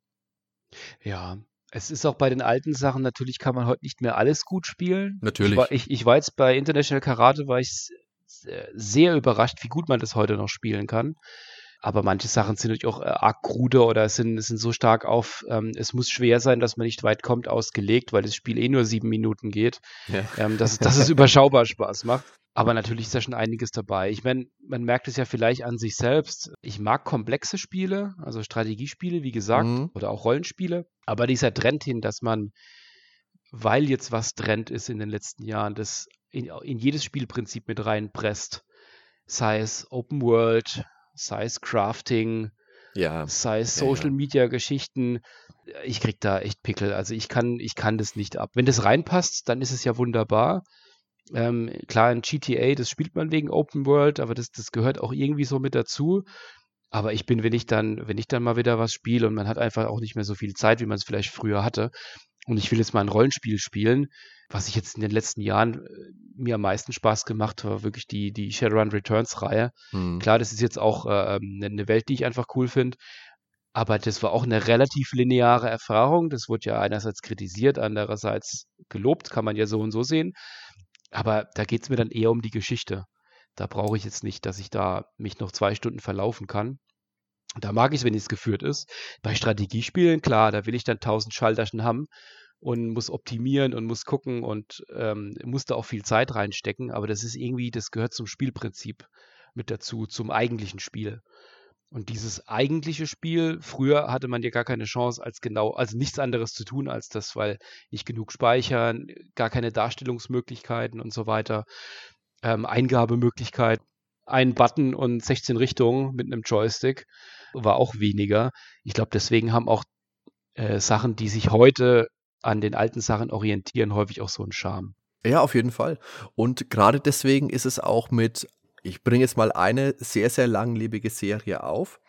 Ja, es ist auch bei den alten Sachen, natürlich kann man heute nicht mehr alles gut spielen. Natürlich. Ich war, ich, ich war jetzt bei International Karate, war ich sehr überrascht, wie gut man das heute noch spielen kann. Aber manche Sachen sind natürlich auch äh, arg krude oder sind, sind so stark auf, ähm, es muss schwer sein, dass man nicht weit kommt, ausgelegt, weil das Spiel eh nur sieben Minuten geht, ja. ähm, dass, [laughs] dass es überschaubar Spaß macht. Aber natürlich ist da schon einiges dabei. Ich meine, man merkt es ja vielleicht an sich selbst. Ich mag komplexe Spiele, also Strategiespiele, wie gesagt, mhm. oder auch Rollenspiele. Aber dieser Trend hin, dass man, weil jetzt was Trend ist in den letzten Jahren, das in, in jedes Spielprinzip mit reinpresst, sei es Open World, sei es Crafting, ja. sei es Social. Media Geschichten. Ich krieg da echt Pickel. Also ich kann, ich kann das nicht ab. Wenn das reinpasst, dann ist es ja wunderbar. Ähm, klar, in GTA, das spielt man wegen Open World, aber das, das gehört auch irgendwie so mit dazu. Aber ich bin, wenn ich dann, wenn ich dann mal wieder was spiele und man hat einfach auch nicht mehr so viel Zeit, wie man es vielleicht früher hatte, und ich will jetzt mal ein Rollenspiel spielen, was ich jetzt in den letzten Jahren äh, mir am meisten Spaß gemacht war wirklich die, die Shadowrun Returns Reihe. Mhm. Klar, das ist jetzt auch äh, eine ähm, Welt, die ich einfach cool finde. Aber das war auch eine relativ lineare Erfahrung. Das wurde ja einerseits kritisiert, andererseits gelobt, kann man ja so und so sehen. Aber da geht es mir dann eher um die Geschichte. Da brauche ich jetzt nicht, dass ich da mich noch zwei Stunden verlaufen kann. Da mag ich es, wenn es geführt ist. Bei Strategiespielen, klar, da will ich dann tausend Schalterchen haben und muss optimieren und muss gucken und ähm, muss da auch viel Zeit reinstecken. Aber das ist irgendwie, das gehört zum Spielprinzip mit dazu, zum eigentlichen Spiel. Und dieses eigentliche Spiel, früher hatte man ja gar keine Chance, als genau, also nichts anderes zu tun als das, weil nicht genug speichern, gar keine Darstellungsmöglichkeiten und so weiter, ähm, Eingabemöglichkeiten, ein Button und 16 Richtungen mit einem Joystick war auch weniger. Ich glaube, deswegen haben auch äh, Sachen, die sich heute an den alten Sachen orientieren, häufig auch so einen Charme. Ja, auf jeden Fall. Und gerade deswegen ist es auch mit ich bringe jetzt mal eine sehr, sehr langlebige Serie auf,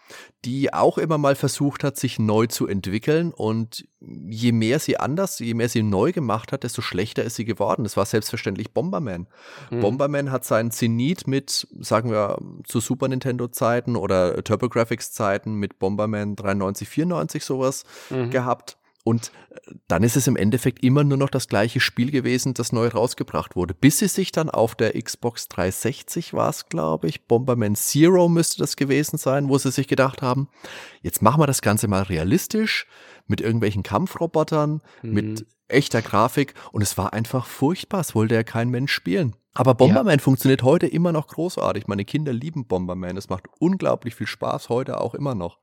die auch immer mal versucht hat, sich neu zu entwickeln. Und je mehr sie anders, je mehr sie neu gemacht hat, desto schlechter ist sie geworden. Das war selbstverständlich Bomberman. Mhm. Bomberman hat seinen Zenit mit, sagen wir, zu Super Nintendo-Zeiten oder TurboGrafx-Zeiten mit Bomberman 93, 94 sowas mhm. gehabt. Und äh, dann ist es im Endeffekt immer nur noch das gleiche Spiel gewesen, das neu rausgebracht wurde. Bis sie sich dann auf der Xbox 360 war es, glaube ich, Bomberman Zero müsste das gewesen sein, wo sie sich gedacht haben, jetzt machen wir das Ganze mal realistisch mit irgendwelchen Kampfrobotern, mhm. mit echter Grafik und es war einfach furchtbar, es wollte ja kein Mensch spielen. Aber Bomberman ja. funktioniert heute immer noch großartig. Meine Kinder lieben Bomberman. Es macht unglaublich viel Spaß heute auch immer noch.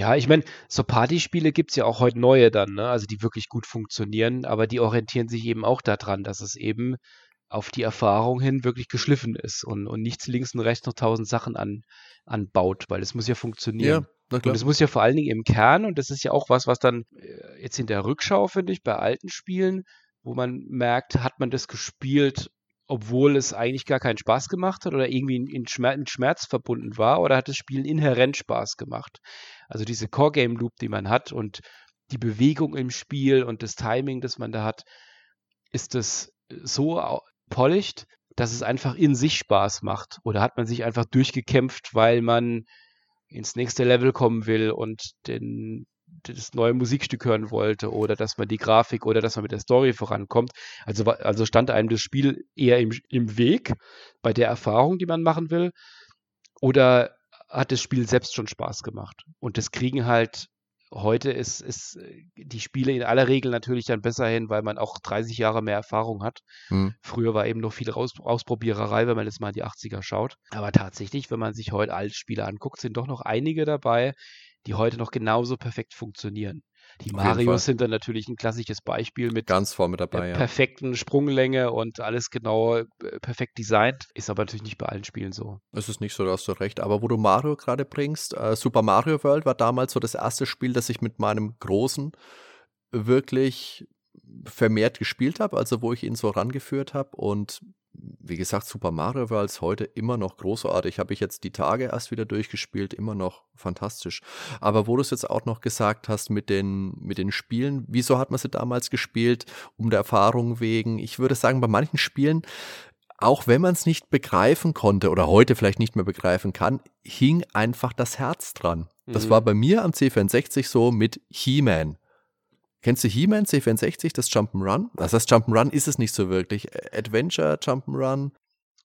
Ja, ich meine, so Partyspiele gibt es ja auch heute neue dann, ne? Also die wirklich gut funktionieren, aber die orientieren sich eben auch daran, dass es eben auf die Erfahrung hin wirklich geschliffen ist und, und nichts links und rechts noch tausend Sachen an, anbaut, weil es muss ja funktionieren. Ja, und es muss ja vor allen Dingen im Kern, und das ist ja auch was, was dann äh, jetzt in der Rückschau, finde ich, bei alten Spielen, wo man merkt, hat man das gespielt, obwohl es eigentlich gar keinen Spaß gemacht hat oder irgendwie in, in Schmerz, mit Schmerz verbunden war, oder hat das Spiel inhärent Spaß gemacht? Also diese Core-Game-Loop, die man hat und die Bewegung im Spiel und das Timing, das man da hat, ist das so polished, dass es einfach in sich Spaß macht. Oder hat man sich einfach durchgekämpft, weil man ins nächste Level kommen will und den, das neue Musikstück hören wollte oder dass man die Grafik oder dass man mit der Story vorankommt. Also, also stand einem das Spiel eher im, im Weg bei der Erfahrung, die man machen will. Oder hat das Spiel selbst schon Spaß gemacht. Und das kriegen halt heute ist, ist äh, die Spiele in aller Regel natürlich dann besser hin, weil man auch 30 Jahre mehr Erfahrung hat. Hm. Früher war eben noch viel Aus, Ausprobiererei, wenn man jetzt mal in die 80er schaut. Aber tatsächlich, wenn man sich heute alte Spiele anguckt, sind doch noch einige dabei, die heute noch genauso perfekt funktionieren. Die Marios sind dann natürlich ein klassisches Beispiel mit ganz vorne dabei, ja. perfekten Sprunglänge und alles genau äh, perfekt designt. Ist aber natürlich nicht bei allen Spielen so. Es ist nicht so, da hast du recht. Aber wo du Mario gerade bringst, äh, Super Mario World war damals so das erste Spiel, das ich mit meinem Großen wirklich vermehrt gespielt habe, also wo ich ihn so rangeführt habe und wie gesagt, Super Mario World heute immer noch großartig. Habe ich jetzt die Tage erst wieder durchgespielt, immer noch fantastisch. Aber wo du es jetzt auch noch gesagt hast mit den, mit den Spielen, wieso hat man sie damals gespielt? Um der Erfahrung wegen. Ich würde sagen, bei manchen Spielen, auch wenn man es nicht begreifen konnte oder heute vielleicht nicht mehr begreifen kann, hing einfach das Herz dran. Das mhm. war bei mir am C64 so mit He-Man. Kennst du He-Man C64, das Jump'n'Run? Also das Jump'n'Run ist es nicht so wirklich. Adventure, Jump'n'Run.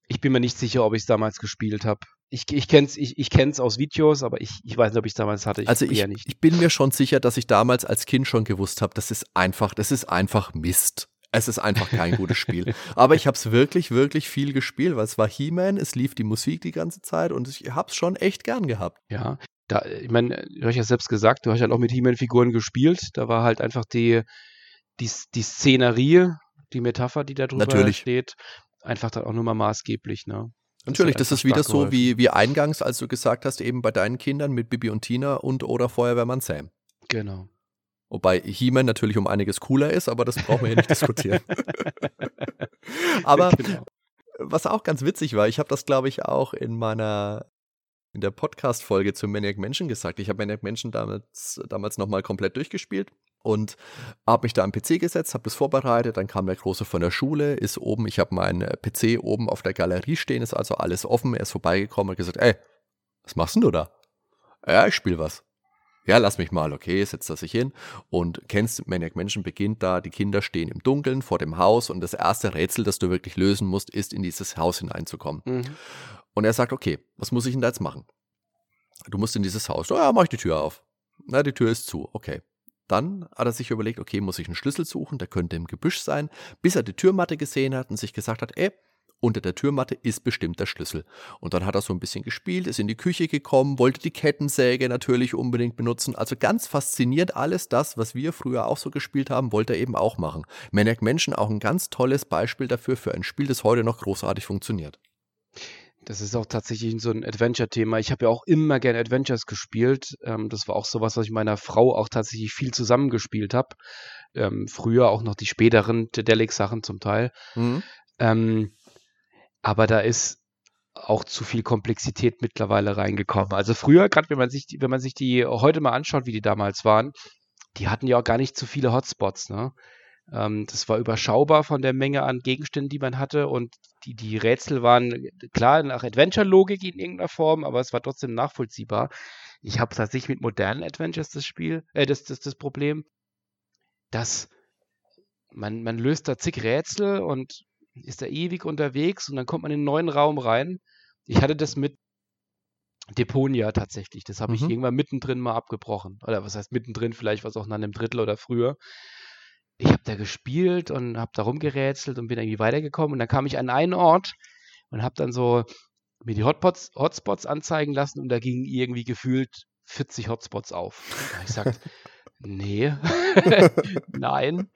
Ich bin mir nicht sicher, ob ich es damals gespielt habe. Ich, ich kenne es ich, ich kenn's aus Videos, aber ich, ich weiß nicht, ob ich es damals hatte. Ich also ich, ich bin mir schon sicher, dass ich damals als Kind schon gewusst habe, das ist einfach, das ist einfach Mist. Es ist einfach kein gutes Spiel. [laughs] Aber ich habe es wirklich, wirklich viel gespielt, weil es war He-Man, es lief die Musik die ganze Zeit und ich habe es schon echt gern gehabt. Ja, da, ich meine, du hast ja selbst gesagt, du hast ja auch mit He-Man-Figuren gespielt. Da war halt einfach die, die, die Szenerie, die Metapher, die da drüber Natürlich. steht, einfach dann auch nur mal maßgeblich, ne? Das Natürlich, das ist wieder so wie, wie eingangs, als du gesagt hast, eben bei deinen Kindern mit Bibi und Tina und oder Feuerwehrmann Sam. Genau. Wobei He-Man natürlich um einiges cooler ist, aber das brauchen wir hier nicht diskutieren. [laughs] aber genau. was auch ganz witzig war, ich habe das, glaube ich, auch in meiner in der Podcast-Folge zu Maniac Mansion gesagt. Ich habe Maniac Mansion damals, damals nochmal komplett durchgespielt und habe mich da am PC gesetzt, habe das vorbereitet. Dann kam der Große von der Schule, ist oben, ich habe meinen PC oben auf der Galerie stehen, ist also alles offen. Er ist vorbeigekommen und gesagt: Ey, was machst denn du da? Ja, ich spiele was. Ja, lass mich mal, okay, setzt er sich hin und kennst, Maniac Mansion beginnt da, die Kinder stehen im Dunkeln vor dem Haus und das erste Rätsel, das du wirklich lösen musst, ist in dieses Haus hineinzukommen. Mhm. Und er sagt, okay, was muss ich denn da jetzt machen? Du musst in dieses Haus. Oh ja, mach ich die Tür auf. Na, die Tür ist zu. Okay. Dann hat er sich überlegt, okay, muss ich einen Schlüssel suchen, der könnte im Gebüsch sein, bis er die Türmatte gesehen hat und sich gesagt hat, ey, unter der Türmatte ist bestimmt der Schlüssel. Und dann hat er so ein bisschen gespielt, ist in die Küche gekommen, wollte die Kettensäge natürlich unbedingt benutzen. Also ganz fasziniert alles das, was wir früher auch so gespielt haben, wollte er eben auch machen. Maniac Menschen auch ein ganz tolles Beispiel dafür, für ein Spiel, das heute noch großartig funktioniert. Das ist auch tatsächlich so ein Adventure-Thema. Ich habe ja auch immer gerne Adventures gespielt. Ähm, das war auch sowas, was ich meiner Frau auch tatsächlich viel zusammengespielt habe. Ähm, früher auch noch die späteren Dedelic-Sachen zum Teil. Mhm. Ähm, aber da ist auch zu viel Komplexität mittlerweile reingekommen. Also früher, gerade wenn man sich, wenn man sich die heute mal anschaut, wie die damals waren, die hatten ja auch gar nicht zu viele Hotspots, ne? Ähm, das war überschaubar von der Menge an Gegenständen, die man hatte. Und die, die Rätsel waren klar nach Adventure-Logik in irgendeiner Form, aber es war trotzdem nachvollziehbar. Ich habe tatsächlich mit modernen Adventures das Spiel, äh, das, das, das Problem, dass man, man löst da zig Rätsel und ist da ewig unterwegs und dann kommt man in einen neuen Raum rein. Ich hatte das mit Deponia tatsächlich. Das habe mhm. ich irgendwann mittendrin mal abgebrochen. Oder was heißt mittendrin, vielleicht was auch nach einem Drittel oder früher ich habe da gespielt und habe da rumgerätselt und bin irgendwie weitergekommen. Und dann kam ich an einen Ort und habe dann so mir die Hotspots, Hotspots anzeigen lassen und da gingen irgendwie gefühlt 40 Hotspots auf. Ich sagte, [laughs] nee, [laughs] nein,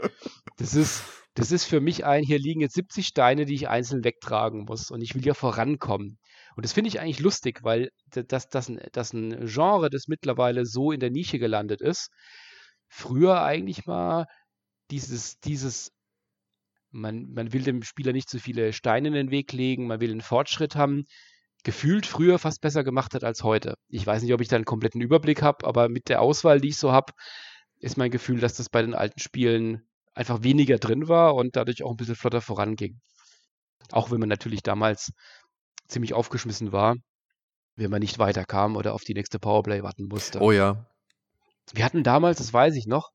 das ist, das ist für mich ein, hier liegen jetzt 70 Steine, die ich einzeln wegtragen muss und ich will ja vorankommen. Und das finde ich eigentlich lustig, weil das, das, das ein Genre, das mittlerweile so in der Nische gelandet ist, früher eigentlich mal dieses, dieses, man, man will dem Spieler nicht zu viele Steine in den Weg legen, man will einen Fortschritt haben, gefühlt früher fast besser gemacht hat als heute. Ich weiß nicht, ob ich da einen kompletten Überblick habe, aber mit der Auswahl, die ich so habe, ist mein Gefühl, dass das bei den alten Spielen einfach weniger drin war und dadurch auch ein bisschen flotter voranging. Auch wenn man natürlich damals ziemlich aufgeschmissen war, wenn man nicht weiterkam oder auf die nächste Powerplay warten musste. Oh ja. Wir hatten damals, das weiß ich noch,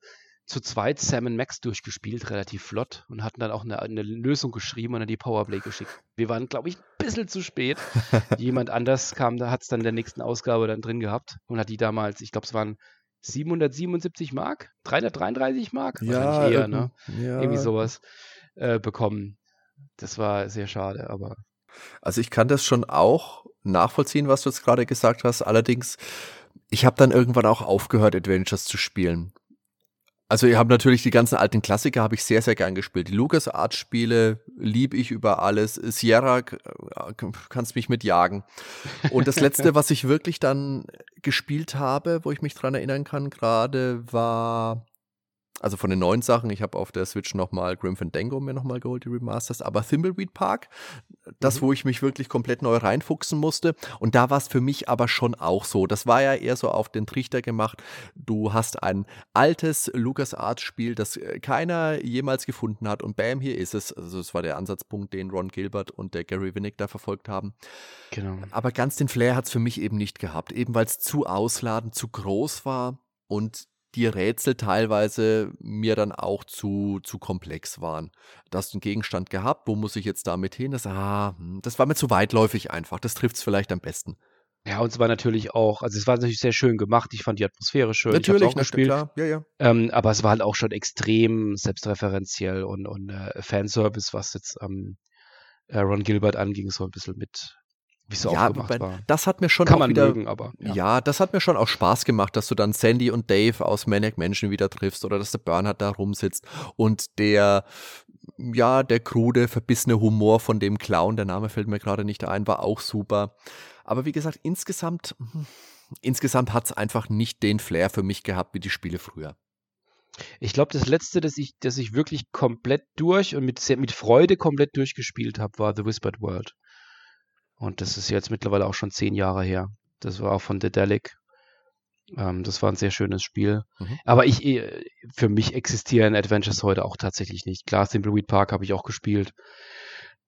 zu zweit Sam Max durchgespielt, relativ flott und hatten dann auch eine, eine Lösung geschrieben und dann die Powerplay geschickt. Wir waren, glaube ich, ein bisschen zu spät. [laughs] Jemand anders kam, da hat es dann in der nächsten Ausgabe dann drin gehabt und hat die damals, ich glaube, es waren 777 Mark, 333 Mark, ja, eher, ne? Ja. Irgendwie sowas äh, bekommen. Das war sehr schade, aber. Also ich kann das schon auch nachvollziehen, was du jetzt gerade gesagt hast. Allerdings, ich habe dann irgendwann auch aufgehört, Adventures zu spielen Also ihr habt natürlich die ganzen alten Klassiker habe ich sehr, sehr gern gespielt. Die LucasArts-Spiele liebe ich über alles. Sierra äh, kannst mich mitjagen. Und das letzte, [laughs] was ich wirklich dann gespielt habe, wo ich mich dran erinnern kann gerade, war also von den neuen Sachen, ich habe auf der Switch nochmal Grim Fandango mir nochmal geholt, die Remasters, aber Thimbleweed Park, das, mhm. wo ich mich wirklich komplett neu reinfuchsen musste. Und da war es für mich aber schon auch so. Das war ja eher so auf den Trichter gemacht. Du hast ein altes LucasArts-Spiel, das äh, keiner jemals gefunden hat und bam, hier ist es. Also das war der Ansatzpunkt, den Ron Gilbert und der Gary Winnick da verfolgt haben. Genau. Aber ganz den Flair hat es für mich eben nicht gehabt, eben weil es zu ausladend, zu groß war und die Rätsel teilweise mir dann auch zu, zu komplex waren. Da hast du einen Gegenstand gehabt, wo muss ich jetzt damit hin? Das, ah, hm, das war mir zu weitläufig einfach. Das trifft es vielleicht am besten. Ja, und es war natürlich auch, also es war natürlich sehr schön gemacht. Ich fand die Atmosphäre schön. Natürlich, ich auch gespielt. klar, ja, ja. Ähm, aber es war halt auch schon extrem selbstreferenziell und, und äh, Fanservice, was jetzt ähm, äh, Ron Gilbert anging, so ein bisschen mit wie so ja, aufgemacht war. Das hat mir schon Kann auch man wieder, mögen, aber ja. ja. das hat mir schon auch Spaß gemacht, dass du dann Sandy und Dave aus Maniac Mansion wieder triffst oder dass der Bernhard da rumsitzt und der ja, der krude, verbissene Humor von dem Clown, der Name fällt mir gerade nicht ein, war auch super. Aber wie gesagt, insgesamt, insgesamt hat es einfach nicht den Flair für mich gehabt wie die Spiele früher. Ich glaube, das letzte, das ich, das ich wirklich komplett durch und mit, mit Freude komplett durchgespielt habe, war The Whispered World. Und das ist jetzt mittlerweile auch schon zehn Jahre her. Das war auch von Dedelic. Ähm, das war ein sehr schönes Spiel. Mhm. Aber ich, äh, für mich existieren Adventures heute auch tatsächlich nicht. Klar, Thimbleweed Park habe ich auch gespielt.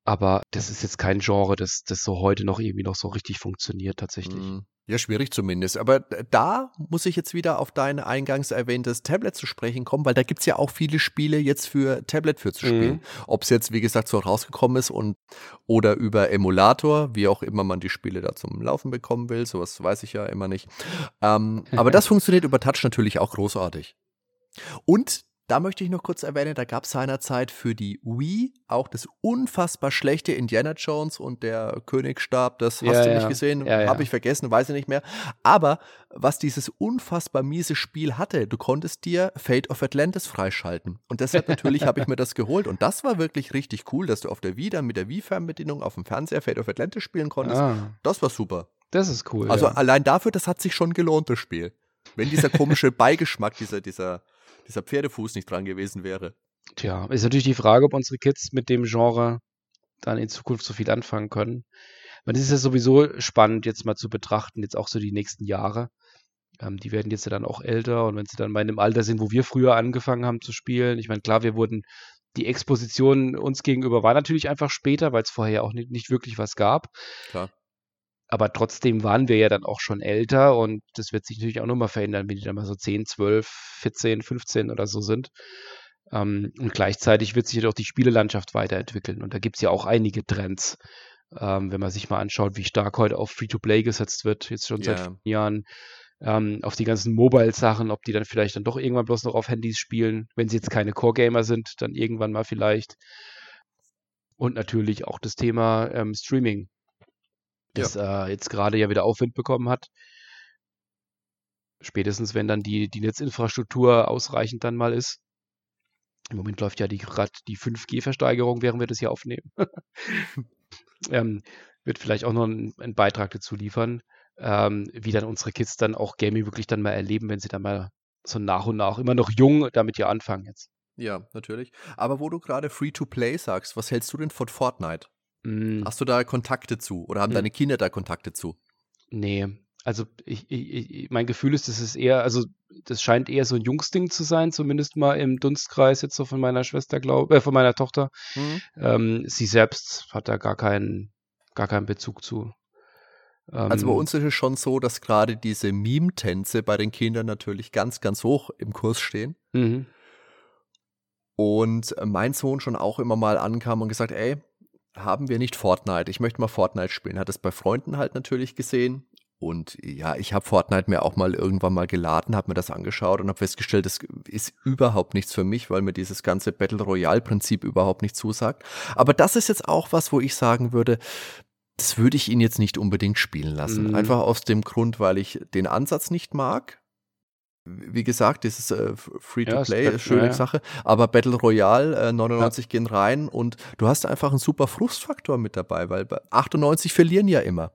Aber das ist jetzt kein Genre, das, das so heute noch irgendwie noch so richtig funktioniert tatsächlich. Mhm. Ja, schwierig zumindest. Aber da muss ich jetzt wieder auf dein eingangs erwähntes Tablet zu sprechen kommen, weil da gibt es ja auch viele Spiele jetzt für Tablet für zu spielen. Mhm. Ob es jetzt, wie gesagt, so rausgekommen ist und oder über Emulator, wie auch immer man die Spiele da zum Laufen bekommen will, sowas weiß ich ja immer nicht. Ähm, aber [laughs] das funktioniert über Touch natürlich auch großartig. Und da möchte ich noch kurz erwähnen, da gab es seinerzeit für die Wii auch das unfassbar schlechte Indiana Jones und der Königsstab. Das hast ja, du nicht gesehen, ja, habe ich vergessen, weiß ich nicht mehr. Aber was dieses unfassbar miese Spiel hatte, du konntest dir Fate of Atlantis freischalten. Und deshalb natürlich habe ich mir das geholt. Und das war wirklich richtig cool, dass du auf der Wii dann mit der Wii-Fernbedienung auf dem Fernseher Fate of Atlantis spielen konntest. Ah. Das war super. Das ist cool. Also allein dafür, das hat sich schon gelohnt, das Spiel. Wenn dieser komische Beigeschmack, dieser, dieser dieser Pferdefuß nicht dran gewesen wäre. Tja, ist natürlich die Frage, ob unsere Kids mit dem Genre dann in Zukunft so viel anfangen können. Es ist ja sowieso spannend, jetzt mal zu betrachten, jetzt auch so die nächsten Jahre. Ähm, die werden jetzt ja dann auch älter und wenn sie dann mal in dem Alter sind, wo wir früher angefangen haben zu spielen. Ich meine, klar, wir wurden, die Exposition uns gegenüber war natürlich einfach später, weil es vorher auch nicht, nicht wirklich was gab. Klar aber trotzdem waren wir ja dann auch schon älter und das wird sich natürlich auch nochmal verändern, wenn die dann mal so 10, 12, 14, 15 oder so sind. Ähm, und gleichzeitig wird sich auch die Spielelandschaft weiterentwickeln. Und da gibt es ja auch einige Trends. Ähm, wenn man sich mal anschaut, wie stark heute auf Free-to-Play gesetzt wird, jetzt schon seit yeah. Jahren, ähm, auf die ganzen Mobile-Sachen, ob die dann vielleicht dann doch irgendwann bloß noch auf Handys spielen, wenn sie jetzt keine Core-Gamer sind, dann irgendwann mal vielleicht. Und natürlich auch das Thema ähm, Streaming das ja. äh, jetzt gerade ja wieder Aufwind bekommen hat. Spätestens, wenn dann die, die Netzinfrastruktur ausreichend dann mal ist. Im Moment läuft ja gerade die 5G-Versteigerung, während wir das hier aufnehmen. [laughs] ähm, wird vielleicht auch noch einen, einen Beitrag dazu liefern, ähm, wie dann unsere Kids dann auch Gaming wirklich dann mal erleben, wenn sie dann mal so nach und nach immer noch jung damit ja anfangen jetzt. Ja, natürlich. Aber wo du gerade Free-to-Play sagst, was hältst du denn von Fortnite? Mm. Hast du da Kontakte zu oder haben mm. deine Kinder da Kontakte zu? Nee, also ich, ich, mein Gefühl ist, das ist eher, also das scheint eher so ein Jungsding zu sein, zumindest mal im Dunstkreis jetzt so von meiner Schwester, glaube äh, von meiner Tochter. Mhm. Ähm, sie selbst hat da gar keinen, gar keinen Bezug zu. Ähm, also bei uns ist es schon so, dass gerade diese Meme-Tänze bei den Kindern natürlich ganz, ganz hoch im Kurs stehen. Mhm. Und mein Sohn schon auch immer mal ankam und gesagt, ey, haben wir nicht Fortnite. Ich möchte mal Fortnite spielen. Hat es bei Freunden halt natürlich gesehen. Und ja, ich habe Fortnite mir auch mal irgendwann mal geladen, habe mir das angeschaut und habe festgestellt, das ist überhaupt nichts für mich, weil mir dieses ganze Battle Royale Prinzip überhaupt nicht zusagt. Aber das ist jetzt auch was, wo ich sagen würde, das würde ich ihn jetzt nicht unbedingt spielen lassen. Mhm. Einfach aus dem Grund, weil ich den Ansatz nicht mag wie gesagt, dieses äh, Free-to-Play ja, schöne ja, Sache, aber Battle Royale äh, 99 ja. gehen rein und du hast einfach einen super Frustfaktor mit dabei, weil 98 verlieren ja immer.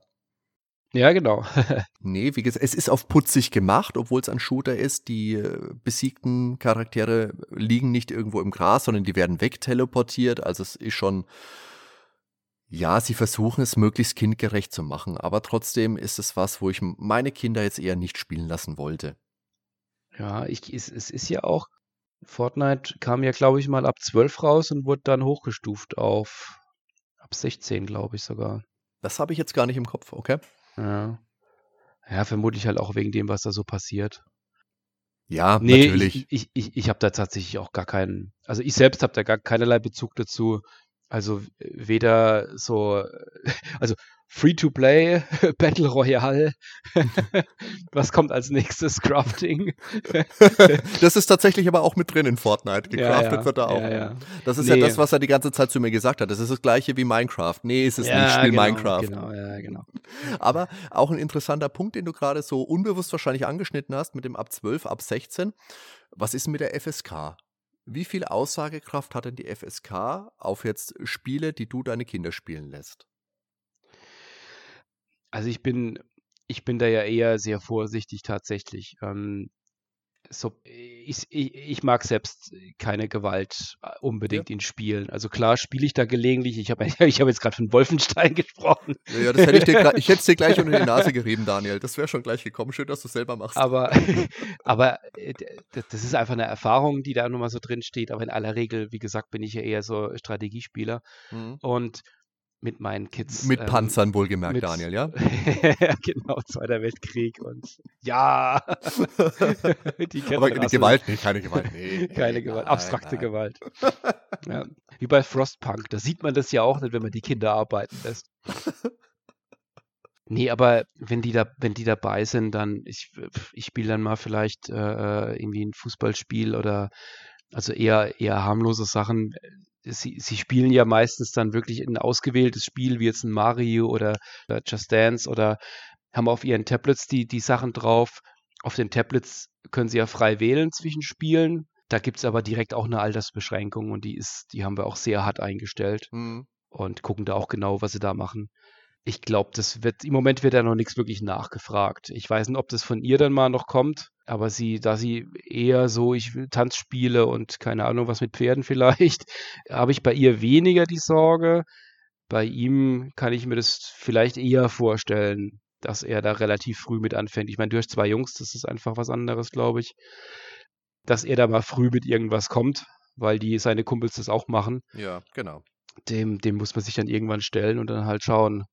Ja, genau. [laughs] nee, wie gesagt, es ist auf putzig gemacht, obwohl es ein Shooter ist. Die äh, besiegten Charaktere liegen nicht irgendwo im Gras, sondern die werden wegteleportiert. Also es ist schon, ja, sie versuchen es möglichst kindgerecht zu machen, aber trotzdem ist es was, wo ich meine Kinder jetzt eher nicht spielen lassen wollte. Ja, ich, es, es ist ja auch, Fortnite kam ja, glaube ich, mal ab 12 raus und wurde dann hochgestuft auf ab 16, glaube ich sogar. Das habe ich jetzt gar nicht im Kopf, okay? Ja. Ja, vermutlich halt auch wegen dem, was da so passiert. Ja, nee, natürlich. Ich, ich, ich, ich habe da tatsächlich auch gar keinen, also ich selbst habe da gar keinerlei Bezug dazu. Also weder so, [laughs] also Free-to-Play, [laughs] Battle Royale. [laughs] Was kommt als nächstes? Crafting. das ist tatsächlich aber auch mit drin in Fortnite. Gecraftet ja, ja. wird da auch. Ja, das ist nee. ja das, was er die ganze Zeit zu mir gesagt hat. Das ist das gleiche wie Minecraft. Nee, ist es nicht. Spiel genau, Minecraft. Genau, ja, genau. Aber auch ein interessanter Punkt, den du gerade so unbewusst wahrscheinlich angeschnitten hast mit dem ab 12, ab 16. Was ist mit der FSK? Wie viel Aussagekraft hat denn die FSK auf jetzt Spiele, die du deine Kinder spielen lässt? Also ich bin, ich bin da ja eher sehr vorsichtig tatsächlich. Ähm, so, ich, ich, ich, mag selbst keine Gewalt äh, unbedingt ja. in Spielen. Also klar spiele ich da gelegentlich. Ich habe [laughs] ich hab jetzt gerade von Wolfenstein [laughs] gesprochen. Ja, das hätte ich dir ich hätte es dir gleich unter die Nase [laughs] gerieben, Daniel. Das wäre schon gleich gekommen. Schön, dass du es selber machst. Aber, aber äh, das ist einfach eine Erfahrung, die da nun mal so drin steht. Aber in aller Regel, wie gesagt, bin ich ja eher so Strategiespieler. Mhm. Und mit meinen Kids. Mit ähm, Panzern wohlgemerkt, mit, Daniel, ja? [laughs] genau, Zweiter Weltkrieg und ja. [laughs] die Aber die Gewalt, nee, keine Gewalt, nee. [laughs] keine nee, Gewalt, abstrakte nein. Gewalt. ja. Wie bei Frostpunk, da sieht man das ja auch nicht, wenn man die Kinder arbeiten lässt. Nee, aber wenn die da, wenn die dabei sind, dann, ich, ich spiele dann mal vielleicht äh, irgendwie ein Fußballspiel oder also eher, eher harmlose Sachen sie, sie spielen ja meistens dann wirklich ein ausgewähltes Spiel, wie jetzt ein Mario oder, oder Just Dance oder haben auf ihren Tablets die, die Sachen drauf. Auf den Tablets können sie ja frei wählen zwischen Spielen. Da gibt es aber direkt auch eine Altersbeschränkung und die ist, die haben wir auch sehr hart eingestellt mhm. und gucken da auch genau, was sie da machen. Ich glaube, das wird, im Moment wird da noch nichts wirklich nachgefragt. Ich weiß nicht, ob das von ihr dann mal noch kommt, aber sie, da sie eher so, ich Tanz spiele und keine Ahnung, was mit Pferden [laughs] vielleicht, habe ich bei ihr weniger die Sorge. Bei ihm kann ich mir das vielleicht eher vorstellen, dass er da relativ früh mit anfängt. Ich meine, du hast zwei Jungs, das ist einfach was anderes, glaube ich. Dass er da mal früh mit irgendwas kommt, weil die seine Kumpels das auch machen. Ja, genau. Dem, dem muss man sich dann irgendwann stellen und dann halt schauen,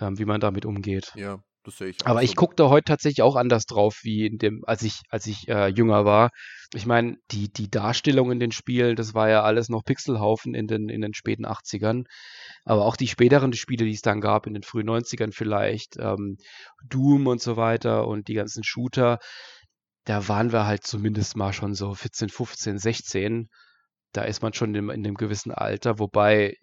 ähm, wie man damit umgeht. Ja, das sehe ich. Aber ich gucke da heute tatsächlich auch anders drauf, wie in dem, als ich, als ich äh, jünger war. Ich meine, die, die Darstellung in den Spielen, das war ja alles noch Pixelhaufen in den, in den späten 80ern. Aber auch die späteren Spiele, die es dann gab, in den frühen 90ern vielleicht, ähm, Doom und so weiter und die ganzen Shooter, da waren wir halt zumindest mal schon so 14, 15, 16 da ist man schon in, in einem gewissen Alter, wobei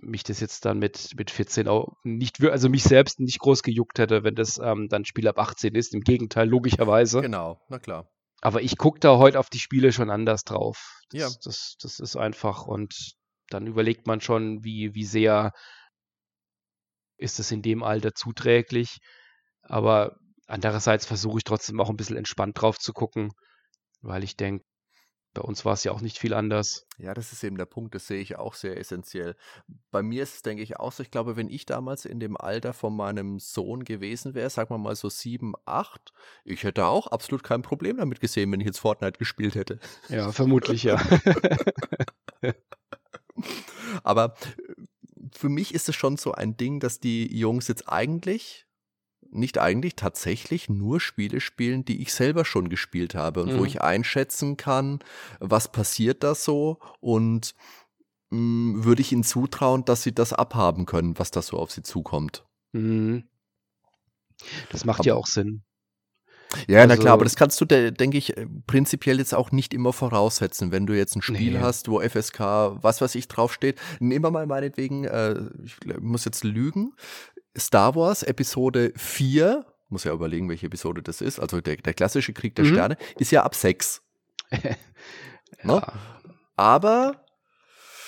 mich das jetzt dann mit, mit 14 auch nicht, also mich selbst nicht groß gejuckt hätte, wenn das ähm, dann Spiel ab 18 ist. Im Gegenteil, logischerweise. Genau, na klar. Aber ich gucke da heute auf die Spiele schon anders drauf. Das, ja. Das, das ist einfach und dann überlegt man schon, wie, wie sehr ist es in dem Alter zuträglich. Aber andererseits versuche ich trotzdem auch ein bisschen entspannt drauf zu gucken, weil ich denke, bei uns war es ja auch nicht viel anders. Ja, das ist eben der Punkt, das sehe ich auch sehr essentiell. Bei mir ist es, denke ich, auch so, ich glaube, wenn ich damals in dem Alter von meinem Sohn gewesen wäre, sagen wir mal so sieben, acht, ich hätte auch absolut kein Problem damit gesehen, wenn ich jetzt Fortnite gespielt hätte. Ja, vermutlich, ja. [laughs] Aber äh, für mich ist es schon so ein Ding, dass die Jungs jetzt eigentlich nicht eigentlich tatsächlich nur Spiele spielen, die ich selber schon gespielt habe und mhm. wo ich einschätzen kann, was passiert da so und mh, mm, würde ich ihnen zutrauen, dass sie das abhaben können, was da so auf sie zukommt. Mhm. Das macht aber, ja auch Sinn. Ja, also, na klar, aber das kannst du, denke ich, äh, prinzipiell jetzt auch nicht immer voraussetzen, wenn du jetzt ein Spiel nee. hast, wo FSK, was weiß ich, draufsteht. Nehmen wir mal meinetwegen, äh, ich muss jetzt lügen, Star Wars Episode 4 Muss ja überlegen, welche Episode das ist. Also der, der klassische Krieg der Mhm. Sterne ist ja ab sechs. [laughs] Ne? Ja, Aber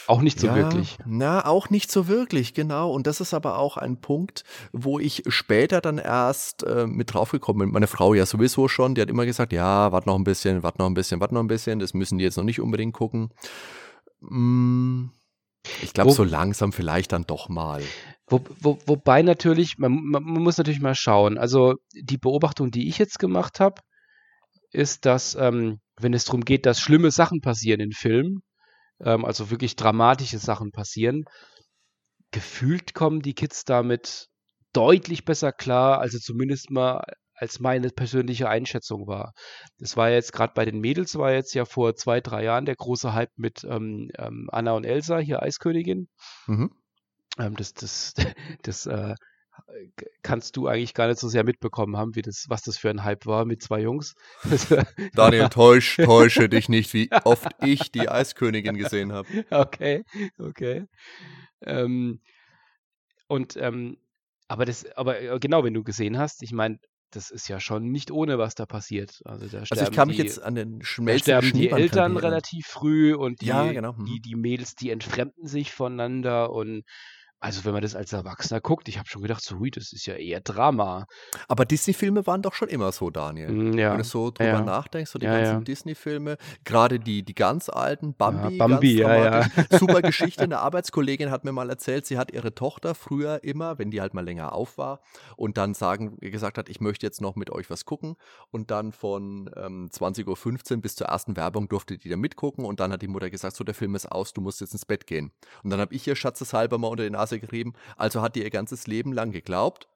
auch nicht so ja, wirklich. Na, auch nicht so wirklich, genau. Und das ist aber auch ein Punkt, wo ich später dann erst äh, mit draufgekommen bin. Meine Frau ja sowieso schon, die hat immer gesagt, ja, warte noch ein bisschen, warte noch ein bisschen, warte noch ein bisschen, das müssen die jetzt noch nicht unbedingt gucken. Mm, ich glaube, so langsam vielleicht dann doch mal. Wo, wo, wobei natürlich, man, man, muss natürlich mal schauen. Also die Beobachtung, die ich jetzt gemacht habe, ist, dass ähm, wenn es darum geht, dass schlimme Sachen passieren in Filmen, ähm, also wirklich dramatische Sachen passieren, gefühlt kommen die Kids damit deutlich besser klar, also zumindest mal als meine persönliche Einschätzung war. Das war jetzt gerade bei den Mädels, war jetzt ja vor zwei, drei Jahren der große Hype mit ähm, ähm, Anna und Elsa, hier Eiskönigin. Mhm. Ähm, das das, [laughs] das äh, kannst du eigentlich gar nicht so sehr mitbekommen haben, wie das, was das für ein Hype war mit zwei Jungs. [laughs] Äh, Daniel, täusch, täusche dich [laughs] nicht, wie oft ich die Eiskönigin gesehen habe. okay, okay. Ähm, und ähm, aber das, aber äh, genau, wenn du gesehen hast, ich meine, das ist ja schon nicht ohne, was da passiert. Also da Also ich kann mich die, jetzt an den da schmelzenden sterben die Eltern erinnern. relativ früh und die, Ja, genau, mhm. die, die Mädels, die entfremden sich voneinander und also wenn man das als Erwachsener guckt, ich habe schon gedacht, so, hui, das ist ja eher Drama. Aber Disney-Filme waren doch schon immer so, Daniel. Mm, Ja, Wenn du so drüber ja. nachdenkst, so die Ja, ganzen. Disney-Filme, gerade die, die ganz alten, Bambi, Bambi, ja. [laughs] Super Geschichte. Eine Arbeitskollegin hat mir mal erzählt, sie hat ihre Tochter früher immer, wenn die halt mal länger auf war und dann sagen, gesagt hat, ich möchte jetzt noch mit euch was gucken und dann von ähm, 20.15 Uhr bis zur ersten Werbung durfte die da mitgucken und dann hat die Mutter gesagt, so der Film ist aus, du musst jetzt ins Bett gehen. Und dann habe ich ihr schatzeshalber mal unter die Nase gerieben, also hat die ihr ganzes Leben lang geglaubt,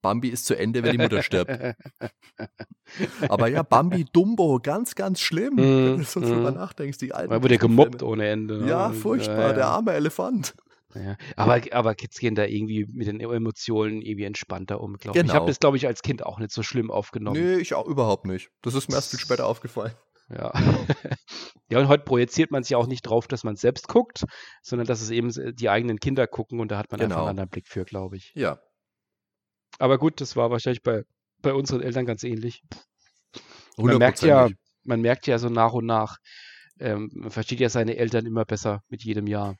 Bambi ist zu Ende, wenn die Mutter stirbt. [laughs] Aber ja, Bambi, Dumbo, ganz, ganz schlimm, wenn du so Mm, drüber mm. nachdenkst. Die alten Man wurde gemobbt ohne Ende. ne? Ja, furchtbar, ja, der ja. arme Elefant. Ja. Aber, aber Kids gehen da irgendwie mit den Emotionen irgendwie entspannter um, glaube ich. Ich habe Genau. das, glaube ich, als Kind auch nicht so schlimm aufgenommen. Nee, ich auch überhaupt nicht. Das ist mir erst viel später aufgefallen. Ja. [laughs] ja, und heute projiziert man sich auch nicht drauf, dass man selbst guckt, sondern dass es eben die eigenen Kinder gucken und da hat man einfach Genau. einen anderen Blick für, glaube ich. Ja. Aber gut, das war wahrscheinlich bei, bei unseren Eltern ganz ähnlich. Man merkt ja, man merkt ja so nach und nach, ähm, man versteht ja seine Eltern immer besser mit jedem Jahr.